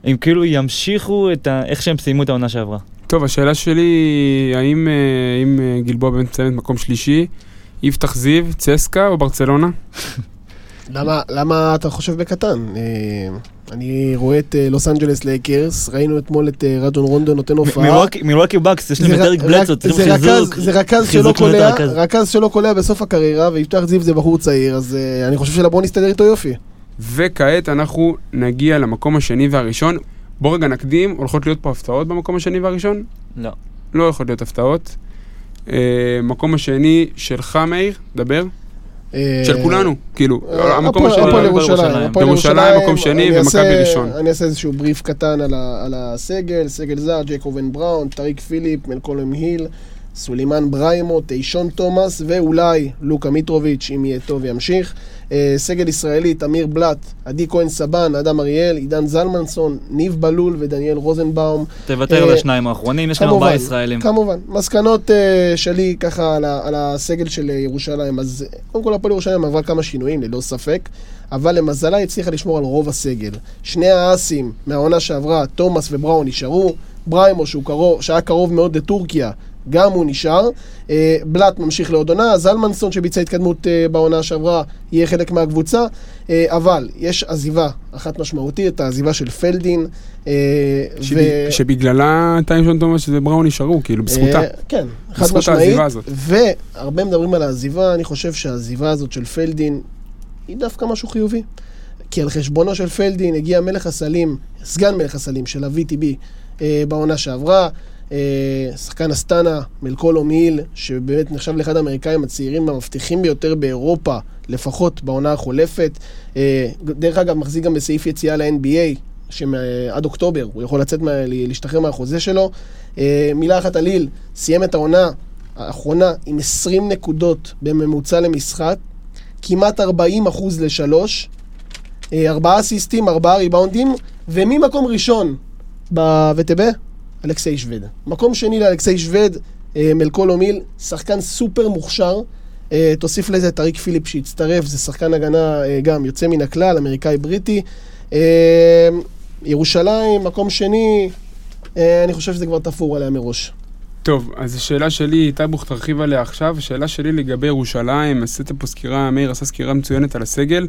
הם כאילו ימשיכו את ה... איך שהם סיימו את העונה שעברה. טוב, השאלה שלי היא, האם אה, אם אה, גלבוע באמת מסיימת מקום שלישי, יפתח זיו, צסקה או ברצלונה? למה, למה אתה חושב בקטן? אה, אני רואה את אה, לוס אנג'לס לייקרס, ראינו אתמול את אה, רג'ון רונדו נותן הופעה. מילווקי בקס, יש להם דרק רק- בלצות, צריכים זה חיזוק. רכז- זה רכז שלא קולע. רכז שלא קולע בסוף הקריירה, ויפתח זיו זה בחור צעיר, אז אה, אני חושב שלברון יסתדר איתו יופי. וכעת אנחנו נגיע למקום השני והראשון. בוא רגע נקדים, הולכות להיות פה הפתעות במקום השני והראשון? לא. לא הולכות להיות הפתעות. אה, מקום השני שלך, מאיר, דבר. אה, של כולנו, כאילו, אה, המקום השני. הפועל ירושלים. ירושלים. מקום שני, אני ומכבי ראשון. אני אעשה איזשהו בריף קטן על ה- על הסגל, סגל זר, ג'ייקובן בראון, טריק פיליפ, מלקולם היל, סולימן בריימו, תיישון תומאס, ואולי לוקה מיטרוביץ', אם יהיה טוב ימשיך. אה, סגל ישראלי, תמיר בלאט, עדי כהן סבן, אדם אריאל, עידן זלמנסון, ניב בלול ודניאל רוזנבאום. תוותר אה, על השניים האחרונים, יש כמובן, ארבעה ישראלים. כמובן. מסקנות uh, שלי ככה על, הסגל של אה, ירושלים, אז אה, קודם כל הפועל ירושלים עברה כמה שינויים, ללא ספק, אבל למזלה הצליחה לשמור על רוב הסגל. שני האסים מהעונה שעברה, תומאס ובראון נשארו, בריימו, שהוא קרוב, שהיה קרוב מאוד לטורקיה, גם הוא נשאר. אה, בלאט ממשיך לעוד עונה, זלמנסון שביצע התקדמות אה, בעונה שעברה, יהיה חלק מהקבוצה. אה, אבל יש עזיבה אחת משמעותית, העזיבה של פלדין. שב- שבגללה טיימסון תומאס ובראון נשארו, כאילו, בזכותה. כן, חד משמעית. והרבה מדברים על העזיבה, אני חושב שהעזיבה הזאת של פלדין היא דווקא משהו חיובי. כי על חשבונו של פלדין הגיע מלך הסלים, סגן מלך הסלים של ה-VTB אה, בעונה שעברה. אה, שחקן אסטנה, מלקולו מיל, שבאמת נחשב לאחד האמריקאים הצעירים המבטיחים ביותר באירופה, לפחות בעונה החולפת. אה, דרך אגב, מחזיק גם בסעיף יציאה ל-NBA, שעד אוקטובר הוא יכול לצאת, מה, להשתחרר מהחוזה שלו. אה, מילה אחת על ליל, סיים את העונה האחרונה עם 20 נקודות בממוצע למשחק, כמעט 40 אחוז לשלוש, אה, ארבעה אסיסטים, ארבעה ריבאונדים, וממקום ראשון ב-VTB, אלכסי שווד. מקום שני לאלכסי שווד, אה, מלקולו מיל, שחקן סופר מוכשר. אה, תוסיף לזה את אריק פיליפ שהצטרף, זה שחקן הגנה אה, גם יוצא מן הכלל, אמריקאי-בריטי. ירושלים, מקום שני, אני חושב שזה כבר תפור עליה מראש. טוב, אז השאלה שלי, טייבוך תרחיב עליה עכשיו, השאלה שלי לגבי ירושלים, עשית פה סקירה, מאיר עשה סקירה מצוינת על הסגל.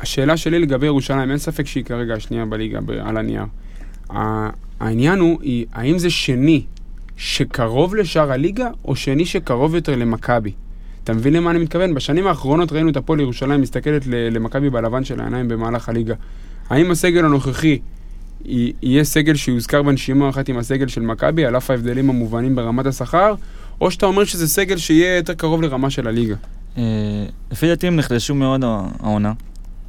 השאלה שלי לגבי ירושלים, אין ספק שהיא כרגע השנייה בליגה על הנייר. העניין הוא, היא, האם זה שני שקרוב לשאר הליגה, או שני שקרוב יותר למכבי? אתה מבין למה אני מתכוון? בשנים האחרונות ראינו את הפועל ירושלים מסתכלת למכבי בלבן של העיניים במהלך הליגה. האם הסגל הנוכחי יהיה סגל שיוזכר בנשימה אחת עם הסגל של מכבי, על אף ההבדלים המובנים ברמת השכר, או שאתה אומר שזה סגל שיהיה יותר קרוב לרמה של הליגה? אה, לפי דעתי הם נחלשו מאוד הע- העונה.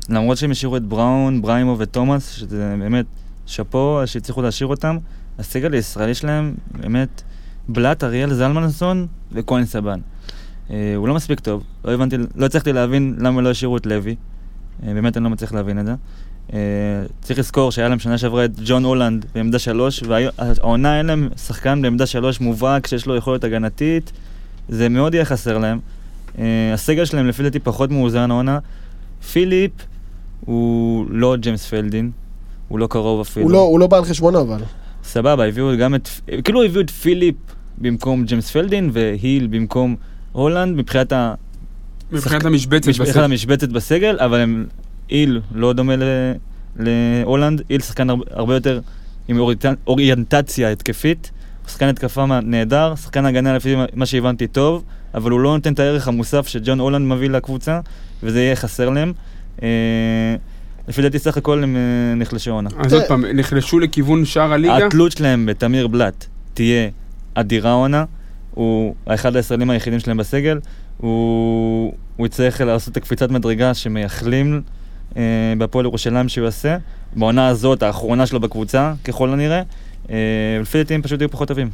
למרות שהם השאירו את בראון, בריימו ותומאס, שזה באמת שאפו שהצליחו להשאיר אותם, הסגל הישראלי שלהם באמת בלאט, אריאל זלמנסון וכהן סבן. אה, הוא לא מספיק טוב, לא הבנתי, לא הצלחתי להבין למה לא השאירו את לוי. אה, באמת אני לא מצליח להבין את זה. אה, צריך לזכור שהיה להם שנה שעברה את ג'ון הולנד בעמדה שלוש, והעונה אין להם שחקן בעמדה שלוש מובהק שיש לו יכולת הגנתית, זה מאוד יהיה חסר להם. Uh, הסגל שלהם לפי דעתי פחות מאוזן העונה. פיליפ הוא לא ג'יימס פלדין, הוא לא קרוב אפילו. הוא לא, הוא לא בא על חשבונו אבל. סבבה, הביאו גם את... כאילו הביאו את פיליפ במקום ג'יימס פלדין והיל במקום הולנד מבחינת ה... מבחינת שחק- המשבצת מבחינת בסגל. המשבצת בסגל, אבל הם... היל לא דומה ל... להולנד, היל שחקן הרבה, הרבה יותר עם אוריינט- אוריינטציה התקפית. שחקן התקפה נהדר, שחקן הגנה לפי מה שהבנתי טוב, אבל הוא לא נותן את הערך המוסף שג'ון הולנד מביא לקבוצה, וזה יהיה חסר להם. לפי דעתי סך הכל הם אה, נחלשו עונה. אז עוד פעם, נחלשו לכיוון שאר הליגה? התלות שלהם בתמיר בלאט תהיה אדירה עונה. הוא אחד הישראלים היחידים שלהם בסגל. הוא, הוא יצטרך לעשות את הקפיצת מדרגה שמייחלים אה, בהפועל ירושלים שהוא יעשה. בעונה הזאת, האחרונה שלו בקבוצה, ככל הנראה. אה, לפי דעתי הם פשוט יהיו פחות טובים.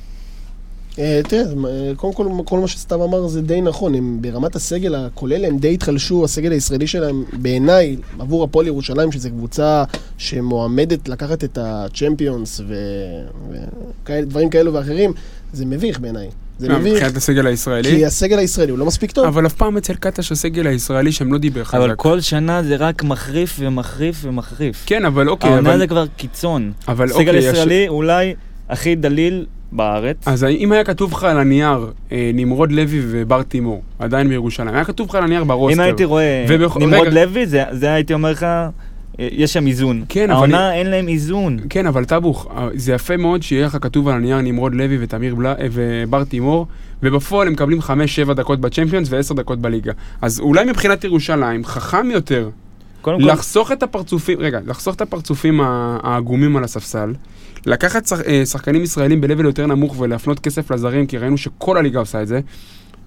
אה, תראה, אה, קודם כל, כל מה שסתיו אמר זה די נכון. הם ברמת הסגל הכולל, הם די התחלשו, הסגל הישראלי שלהם, בעיניי, עבור הפועל ירושלים, שזו קבוצה שמועמדת לקחת את הצ'מפיונס ודברים כאלו ואחרים, זה מביך בעיניי. זה אה, מביך, מבחינת הסגל הישראלי? כי הסגל הישראלי הוא לא מספיק טוב. אבל אף פעם אצל קטש הסגל הישראלי שם לא דיבר חזק. אבל כל שנה זה רק מחריף ומחריף ומחריף. כן, אבל אוקיי, העונה אבל... זה כבר קיצון. אבל סגל אוקיי, יש- ישראלי אולי הכי דליל בארץ. אז אם היה כתוב לך על הנייר אה, נמרוד לוי ובר תימור, עדיין בירושלים, היה כתוב לך על הנייר ברוסטר. אם הייתי רואה ובכל- נמרוד רגע. לוי, זה זה הייתי אומר לך, אה, יש שם איזון. כן, אבל העונה אין להם איזון. כן, אבל טבוך, אה, זה יפה מאוד שיהיה לך כתוב על הנייר נמרוד לוי ותמיר בלה, ובר תימור, ובפועל הם מקבלים 5-7 דקות בצ'מפיונס ו-10 דקות בליגה. אז אולי מבחינת ירושלים, חכם יותר קודם כל, לחסוך את הפרצופים, רגע, לחסוך את הפרצופים העגומים על הספסל, לקחת אה, שחקנים ישראלים ב-level יותר נמוך ולהפנות כסף לזרים, כי ראינו שכל הליגה עושה את זה,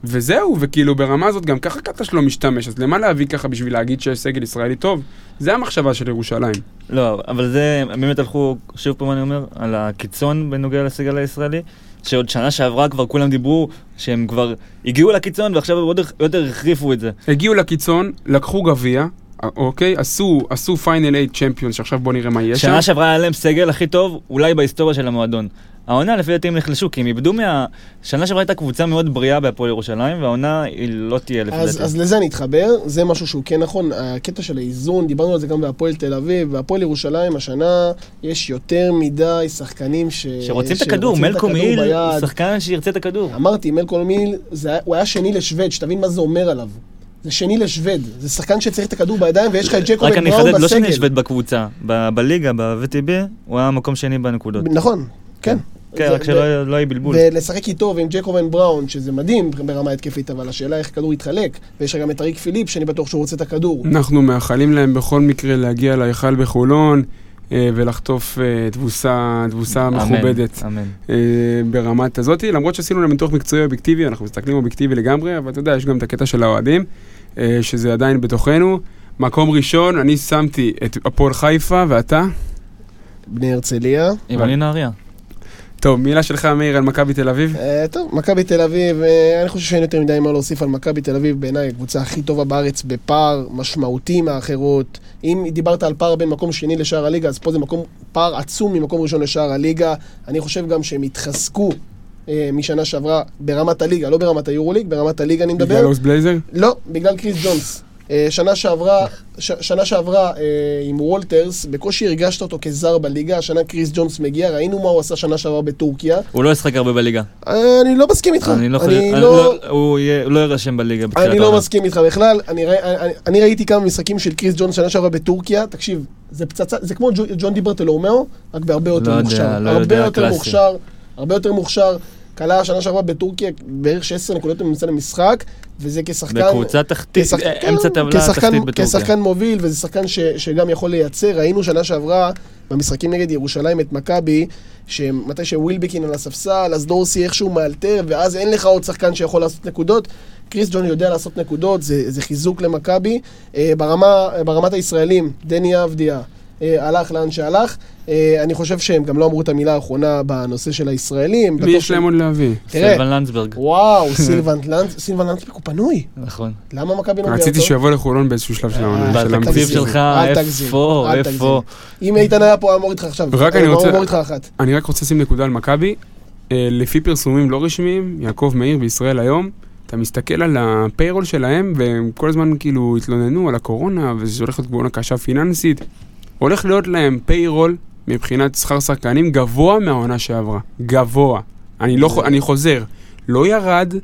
וזהו, וכאילו ברמה הזאת גם ככה קטש לא משתמש, אז למה להביא ככה בשביל להגיד שיש סגל ישראלי טוב? זה המחשבה של ירושלים. לא, אבל זה, באמת הלכו, שוב פעם אני אומר, על הקיצון בנוגע לסגל הישראלי, שעוד שנה שעברה כבר כולם דיברו שהם כבר הגיעו לקיצון ועכשיו הם עוד יותר החריפו את זה. הגיעו לקיצון, לקחו גביע, אוקיי? עשו, עשו פיינל 8 צ'מפיונס, שעכשיו בוא נראה מה יהיה שם. שנה שעברה היה להם סגל הכי טוב, אולי בהיסטוריה של המועדון. העונה לפי דעתי הם נחלשו, כי הם איבדו מה... שנה שעברה הייתה קבוצה מאוד בריאה בהפועל ירושלים, והעונה היא לא תהיה לפי אז, דעתי. אז לזה אני אתחבר, זה משהו שהוא כן נכון, הקטע של האיזון, דיברנו על זה גם בהפועל תל אביב, בהפועל ירושלים השנה יש יותר מדי שחקנים ש... שרוצים את הכדור, היל, ביד. שחקן שירצה את הכדור. אמרתי, מלקום מיל, זה הוא היה שני לשבד, שתבין מה זה אומר עליו. זה שני לשבד, זה שחקן שצריך את הכדור בידיים ויש לך את ג'קובן רק אני בראון אחדד, לא שאני בסגל. אשווה בקבוצה, ב- בליגה, ב-VTB, הוא היה מקום שני בנקודות. נכון, כן. כן, זה- רק שלא לא יהיה בלבול. ולשחק איתו ועם ג'קובן בראון, שזה מדהים ברמה התקפית, אבל השאלה איך הכדור יתחלק, ויש לך גם את אריק פיליפ, שאני בטוח שהוא רוצה את הכדור. אנחנו מאחלים להם בכל מקרה להגיע להיכל בחולון ולחטוף אה, תבוסה, תבוסה אמן, מכובדת אמן. אה, ברמת הזאתי, למרות שעשינו להם ניתוח מקצועי אובייקטיבי, אנחנו מסתכלים אובייקטיבי לגמרי, אבל אתה יודע, יש גם את הקטע של האוהדים, אה, שזה עדיין בתוכנו. מקום ראשון, אני שמתי את הפועל חיפה, ואתה? בני הרצליה. יווני נהריה. טוב, מילה שלך, מאיר, על מכבי תל אביב? אה, טוב, מכבי תל אביב, אה, אני חושב שאין יותר מדי מה להוסיף על מכבי תל אביב, בעיניי הקבוצה הכי טובה בארץ בפער משמעותי מהאחרות. אם דיברת על פער בין מקום שני לשער הליגה, אז פה זה מקום, פער עצום ממקום ראשון לשער הליגה. אני חושב גם שהם התחזקו אה, משנה שעברה ברמת הליגה, לא ברמת היורוליג, ברמת הליגה אני מדבר. בגלל אוס בלייזר? לא, בגלל קריס ג'ונס. אה, שנה שעברה, ש, שנה שעברה אה, עם וולטרס, בקושי הרגשת אותו כזר בליגה, השנה קריס ג'ונס מגיע, ראינו מה הוא עשה שנה שעברה בטורקיה. הוא לא ישחק הרבה בליגה. אה, אני לא מסכים איתך. אני לא חושב, אני אני לא... לא- הוא יהיה- לא יירשם בליגה בתחילת אני לא העונה. מסכים איתך בכלל, אני, ראי, אני, אני ראיתי כמה משחקים של קריס ג'ונס שנה שעברה בטורקיה, תקשיב, זה פצצה, זה כמו ג'ו- ג'ון דיברטלומאו, רק בהרבה יותר יודע, מוכשר. לא הרבה יודע, יותר קלאסי. מוכשר, הרבה יותר מוכשר. כלה שנה שעברה בטורקיה בערך 16 נקודות ממוצע למשחק, וזה כשחקן... בקבוצה תחתית, כשחק- כן, אמצע טבלה כשחקן- תחתית בטורקיה. כשחקן מוביל, וזה שחקן ש, שגם יכול לייצר. ראינו שנה שעברה במשחקים נגד ירושלים את מכבי, שמתי שווילבקין על הספסל, אז דורסי איכשהו מאלתר, ואז אין לך עוד שחקן שיכול לעשות נקודות. קריס ג'ון יודע לעשות נקודות, זה, זה חיזוק למכבי. אה, ברמה, ברמת הישראלים, דני אבדיה. אה, הלך לאן שהלך, אה, אני חושב שהם גם לא אמרו את המילה האחרונה בנושא של הישראלים. מי יש להם עוד להביא? סילבן לנדסברג. וואו, סילבן לנדס, סילבן לנדסברג הוא פנוי. נכון. למה מכבי לא מביאה אותו? רציתי שהוא יבוא לחולון באיזשהו שלב של העונה. אה, של בתקציב. שלך, איפה, איפה? אם איתן היה פה, היה מוריד לך עכשיו. רק אני הוא רוצה- מוריד לך אחת. אני רק רוצה לשים נקודה על מכבי. לפי פרסומים לא רשמיים, יעקב מאיר בישראל היום, אתה מסתכל על הפיירול שלהם, והם כל הזמן כאילו התלוננו על הקורונה, וזה הולך להיות קורונה קשה פיננסית. הולך להיות להם פיירול מבחינת שכר שחקנים גבוה מהעונה שעברה. גבוה. אני, לא, אני חוזר, לא ירד,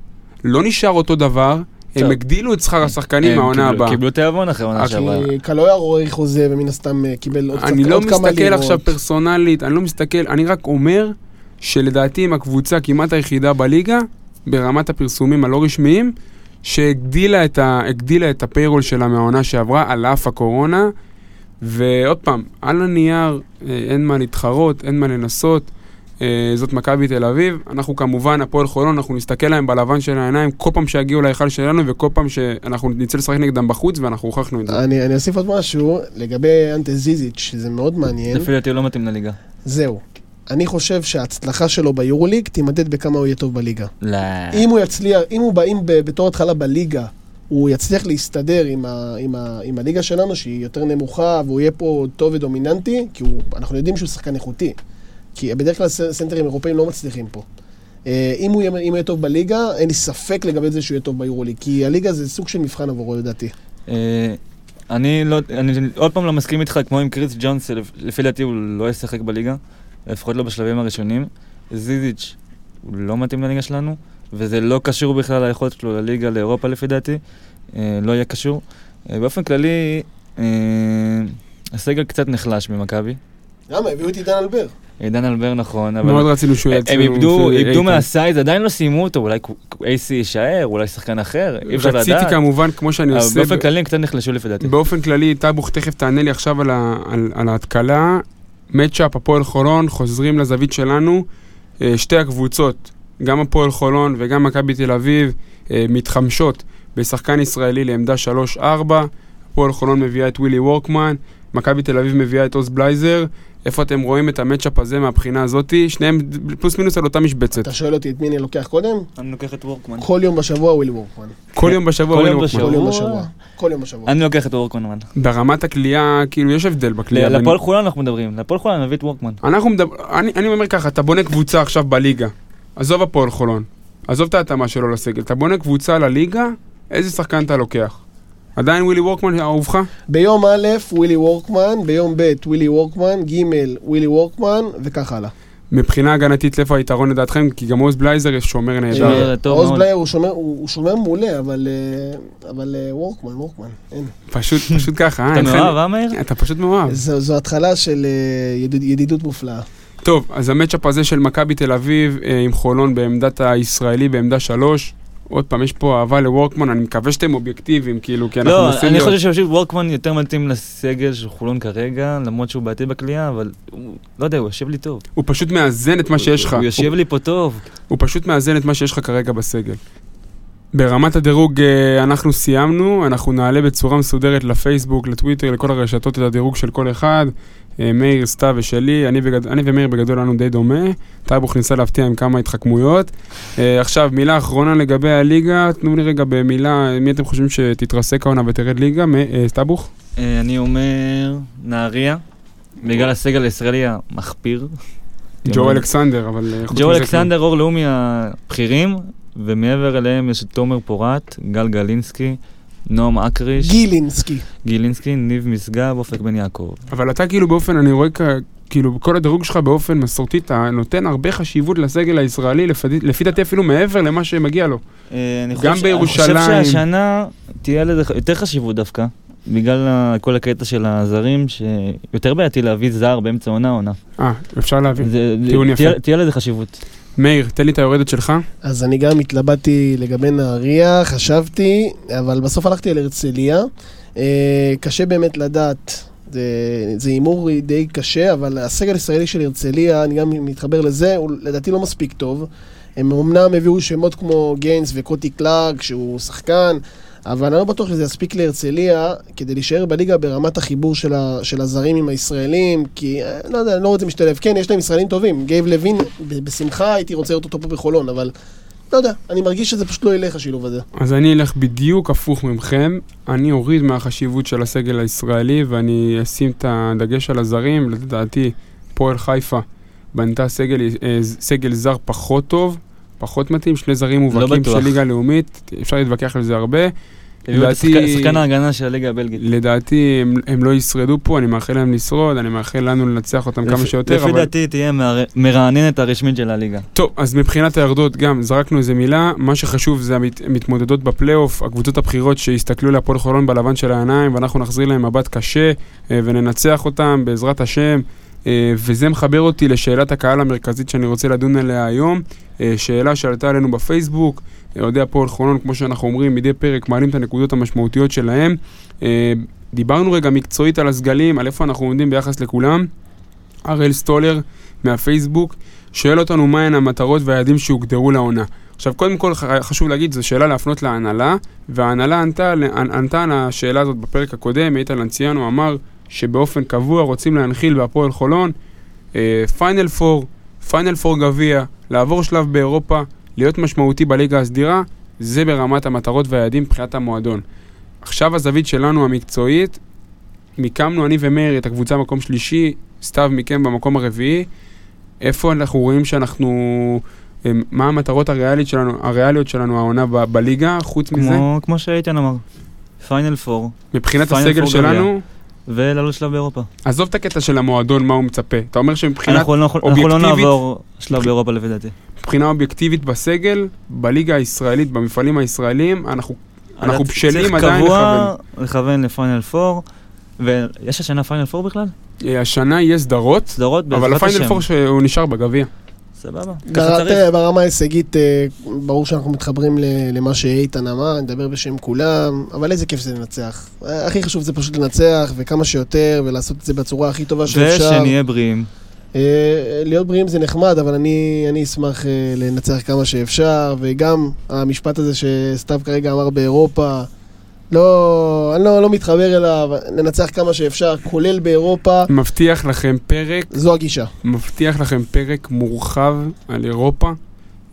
לא נשאר אותו דבר, הם. הגדילו את שכר השחקנים מהעונה קיבלו- הבאה. קיבלו תיאבון אחרי העונה רק שעברה. כי קלויה רואה חוזה, ומן הסתם אה, קיבל עוד קצת- אני לא עוד כמה מסתכל לירות. עכשיו פרסונלית, אני לא מסתכל, אני רק אומר שלדעתי הם הקבוצה כמעט היחידה בליגה, ברמת הפרסומים הלא רשמיים, שהגדילה את, ה, הגדילה את הפיירול שלה מהעונה שעברה על אף הקורונה. ועוד פעם, על הנייר אה, אין מה להתחרות, אין מה לנסות. אה, זאת מכבי תל אביב. אנחנו כמובן, הפועל חולון, אנחנו נסתכל להם בלבן של העיניים כל פעם שיגיעו להיכל שלנו וכל פעם שאנחנו נצא לשחק נגדם בחוץ ואנחנו הוכחנו את זה. אני אני אוסיף עוד משהו לגבי אנטה זיזיץ', שזה מאוד מעניין. לפי דעתי הוא לא מתאים לליגה. זהו. אני חושב שההצלחה שלו ביורוליג תימדד בכמה הוא יהיה טוב בליגה. לא. אם הוא יצליח, אם הוא באים בתור התחלה בליגה, הוא יצליח להסתדר עם, ה, עם, ה, עם הליגה שלנו, שהיא יותר נמוכה, והוא יהיה פה טוב ודומיננטי, כי הוא, אנחנו יודעים שהוא שחקן איכותי. כי בדרך כלל סנטרים אירופאים לא מצליחים פה. אה, אם הוא, יהיה, אם הוא יהיה טוב בליגה, אין לי ספק לגבי זה שהוא יהיה טוב ביורוליג, כי הליגה זה סוג של מבחן עבורו לדעתי. אה, אני לא, אני עוד פעם לא מסכים איתך כמו עם קריס ג'ונס, לפי דעתי הוא לא ישחק בליגה, לפחות לא בשלבים הראשונים. זיזיץ', הוא לא מתאים לליגה שלנו, וזה לא קשור בכלל ליכולת שלו לליגה, לאירופה לפי דעתי, אה, לא יהיה קשור. אה, באופן כללי, אה, הסגל קצת נחלש במכבי. למה? הביאו את עידן אלבר. עידן אלבר נכון, אבל... מאוד רצינו שהוא יהיה הם. איבדו, איבדו. מהסייז, עדיין לא סיימו אותו, אולי אייסי יישאר, אולי שחקן אחר, אי אפשר לדעת. רציתי כמובן, כמו שאני אבל עושה, באופן כללי הם קצת נחלשו לפי דעתי. באופן כללי, טאבוך תכף תענה לי עכשיו על, ההתקלה. מצ'אפ, הפועל חולון, חוזרים לזווית שלנו. שתי הקבוצות, גם הפועל חולון וגם מכבי תל אביב, אה, מתחמשות בשחקן ישראלי לעמדה 3-4. הפועל חולון מביאה את ווילי וורקמן, מכבי תל אביב מביאה את עוז בלייזר. איפה אתם רואים את המצ'אפ הזה מהבחינה הזאתי? שניהם פלוס מינוס על אותה משבצת. אתה שואל אותי את מי אני לוקח קודם? אני לוקח את וורקמן. כל יום בשבוע ווילי וורקמן. כל יום בשבוע, יום וורקמן. כל יום שבוע? בשבוע. כל יום בשבוע. אני לוקח את וורקמן. ברמת הכלייה, כאילו, יש הבדל בכלייה. לפועל חולון אנחנו מדברים. לפועל חולון נביא את וורקמן. אנחנו מדבר, אני, אני אומר ככה, אתה בונה קבוצה עכשיו בליגה, עזוב הפועל חולון, עזוב את ההתאמה שלו לסגל, אתה בונה קבוצה לליגה, איזה שחקן אתה לוקח? עדיין ווילי וורקמן אהובך? ביום א', ווילי וורקמן, ביום ב', ווילי וורקמן, ג', ווילי וורקמן, וכך הלאה. מבחינה הגנתית, איפה היתרון לדעתכם? כי גם עוז בלייזר שומר נהדר. שומר. טוב עוז. בלייר הוא שומר- הוא הוא שומר מעולה, אבל אה, אבל אה, וורקמן, וורקמן, אין. פשוט, פשוט ככה, אה? אתה מאוהב, אה מאיר? אתה פשוט מאוהב. זו זו התחלה של אה, ידיד- ידידות מופלאה. טוב, אז המצ'אפ הזה של מכבי תל אביב אה, עם חולון בעמדת הישראלי, בעמדה שלוש. עוד פעם, יש פה אהבה לוורקמן, אני מקווה שאתם אובייקטיביים, כאילו, כי אנחנו לא, מנסים אני להיות... חושב שפשוט וורקמן יותר מתאים לסגל של חולון כרגע, למרות שהוא בעייתי בכלייה, אבל הוא, לא יודע, הוא יושב לי טוב. הוא פשוט מאזן את מה שיש לך. הוא יושב לי פה טוב. הוא פשוט מאזן את מה שיש לך כרגע בסגל. ברמת הדירוג אה, אנחנו סיימנו, אנחנו נעלה בצורה מסודרת לפייסבוק, לטוויטר, לכל הרשתות את הדירוג של כל אחד. אה, מאיר, סתיו ושלי, אני, בגד... אני ומאיר בגדול לנו די דומה. טייבוך ניסה להפתיע עם כמה התחכמויות. אה, עכשיו, מילה אחרונה לגבי הליגה, תנו לי רגע במילה, מי אתם חושבים שתתרסק העונה ותרד ליגה? טייבוך? אה, אני אומר, נהריה, בגלל הסגל הישראלי המחפיר. ג'ו אלכסנדר, אבל... ג'ו אלכסנדר, אור לאומי הבכירים, ומעבר אליהם יש את תומר פורט, גל גלינסקי, נועם אקריש, גילינסקי. גילינסקי, ניב משגב, אופק בן יעקב. אבל אתה כאילו באופן, אני רואה כ... כאילו בכל הדירוג שלך באופן מסורתי, אתה נותן הרבה חשיבות לסגל הישראלי, לפי, לפי דעתי אפילו מעבר למה שמגיע לו. אה, גם ש- בירושלים. אני חושב שהשנה תהיה לזה יותר חשיבות דווקא, בגלל כל הקטע של הזרים, שיותר בעייתי להביא זר באמצע עונה עונה. אה, אפשר להבין. זה- טיעון יפה. תהיה- תהיה לזה חשיבות. מאיר, תן לי את היורדת שלך. אז אני גם התלבטתי לגבי נהריה, חשבתי, אבל בסוף הלכתי על הרצליה. אה, קשה באמת לדעת, זה הימור די קשה, אבל הסגל הישראלי של הרצליה, אני גם מתחבר לזה, הוא לדעתי לא מספיק טוב. הם אמנם הביאו שמות כמו גיינס וקוטי קלארק, שהוא שחקן, אבל אני לא בטוח שזה יספיק להרצליה כדי להישאר בליגה ברמת החיבור של, ה, של הזרים עם הישראלים, כי אה, לא יודע, אני לא זה משתלב. כן, יש להם ישראלים טובים. גייב לוין, בשמחה הייתי רוצה לראות אותו פה בחולון, אבל לא יודע, אני מרגיש שזה פשוט לא ילך השילוב הזה. אז אני אלך בדיוק הפוך ממכם. אני אוריד מהחשיבות של הסגל הישראלי ואני אשים את הדגש על הזרים. לדעתי, פועל חיפה בנתה סגל, אה, סגל זר פחות טוב, פחות מתאים, שני זרים מובהקים בטוח. של ליגה לאומית, אפשר להתווכח על זה הרבה. לדעתי- שחקן ההגנה של הליגה הבלגית. לדעתי הם, הם לא ישרדו פה, אני מאחל להם לשרוד, אני מאחל לנו לנצח אותם כמה לפי- שיותר, לפי אבל... דעתי תהיה מר- מרעננת הרשמית של הליגה. טוב, אז מבחינת הירדות גם זרקנו איזה מילה, מה שחשוב זה המת- המתמודדות בפלייאוף, הקבוצות הבכירות שיסתכלו להפועל חולון בלבן של העיניים ואנחנו נחזיר להם מבט קשה אה, וננצח אותם בעזרת השם. אה, וזה מחבר אותי לשאלת הקהל המרכזית שאני רוצה לדון עליה היום, שאלה שעלתה עלינו בפייסבוק, אה, אוהדי הפועל חולון, כמו שאנחנו אומרים, מדי פרק מעלים את הנקודות המשמעותיות שלהם. אה, דיברנו רגע מקצועית על הסגלים, על איפה אנחנו עומדים ביחס לכולם. הראל סטולר מהפייסבוק שואל אותנו מהן המטרות והיעדים שהוגדרו לעונה. עכשיו, קודם כל חשוב להגיד, זו שאלה להפנות להנהלה, וההנהלה ענתה, ענ- ענתה על השאלה הזאת בפרק הקודם, איתן לנציאנו אמר שבאופן קבוע רוצים להנחיל בהפועל חולון פיינל פור, פיינל פור גביע, לעבור שלב באירופה, להיות משמעותי בליגה הסדירה, זה ברמת המטרות והיעדים מבחינת המועדון. עכשיו הזווית שלנו המקצועית, מיקמנו אני ומאיר את הקבוצה במקום שלישי, סתיו מיקם במקום הרביעי. איפה אנחנו רואים שאנחנו... אמ, מה המטרות הריאליות שלנו, הריאליות שלנו העונה ב- בליגה, חוץ מזה? כמו- כמו שאיתן אמר. פיינל פור, מבחינת הסגל שלנו, ולעלות שלב באירופה. עזוב את הקטע של המועדון, מה הוא מצפה. אתה אומר שמבחינת אנחנו לא- אנחנו לא אובייקטיבית- נעבור שלב באירופה לפי דעתי. מבחינה אובייקטיבית בסגל, בליגה הישראלית, במפעלים הישראלים, אנחנו אנחנו בשלים צריך עדיין קבוע לכוון לפיינל פור, ויש השנה פיינל פור בכלל? השנה יהיה סדרות, סדרות אבל הפיינל השם. פור שהוא נשאר בגביע. סבבה. ברמה ההישגית, אה, ברור שאנחנו מתחברים למה שאיתן אמר, נדבר בשם כולם, אבל איזה כיף זה לנצח. הכי חשוב זה פשוט לנצח, וכמה שיותר, ולעשות את זה בצורה הכי טובה שאפשר. ושנהיה בריאים. אה, להיות בריאים זה נחמד, אבל אני, אני אשמח אה, לנצח כמה שאפשר, וגם המשפט הזה שסתיו כרגע אמר באירופה, לא, אני לא, לא מתחבר אליו, ננצח כמה שאפשר, כולל באירופה, מבטיח לכם פרק, זו הגישה. מבטיח לכם פרק מורחב על אירופה.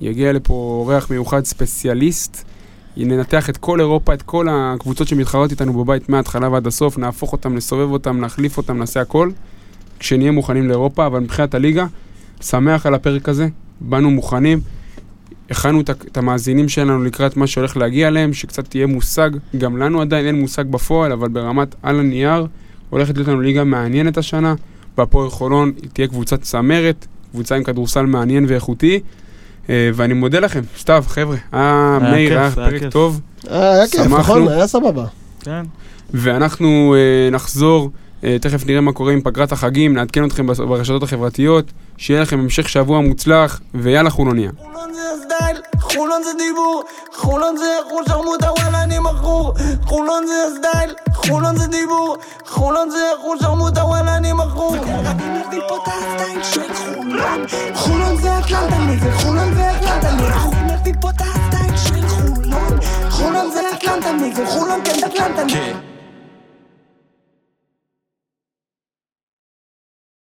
יגיע לפה אורח מיוחד ספציאליסט. ננתח את כל אירופה, את כל הקבוצות שמתחרות איתנו בבית מההתחלה ועד הסוף, נהפוך אותם, נסובב אותם, נחליף אותם, נעשה הכל. כשנהיה מוכנים לאירופה, אבל מבחינת הליגה, שמח על הפרק הזה, באנו מוכנים. הכנו את המאזינים שלנו לקראת מה שהולך להגיע להם, שקצת יהיה מושג, גם לנו עדיין אין מושג בפועל, אבל ברמת על הנייר, הולכת להיות לנו ליגה מעניינת השנה. בהפועל חולון תהיה קבוצת צמרת, קבוצה עם כדורסל מעניין ואיכותי. אה, ואני מודה לכם, סתיו, חבר'ה, אה, היה מאיר, היה פרק. טוב, אה, היה כיף. נכון? היה סבבה. כן. ואנחנו אה, נחזור, תכף נראה מה קורה עם פגרת החגים, נעדכן אתכם ברשתות החברתיות, שיהיה לכם המשך שבוע מוצלח, ויאללה חולוניה. חולון זה הסטייל, חולון זה דיבור, חולון זה אחוז שרמוטה וואלה אני מכור. חולון זה הסטייל, חולון זה דיבור, חולון זה אחוז שרמוטה וואלה אני מכור. חולון. זה אטלנטה חולון זה אטלנטה? חולון. זה אטלנטה חולון? כן אטלנטה. נגד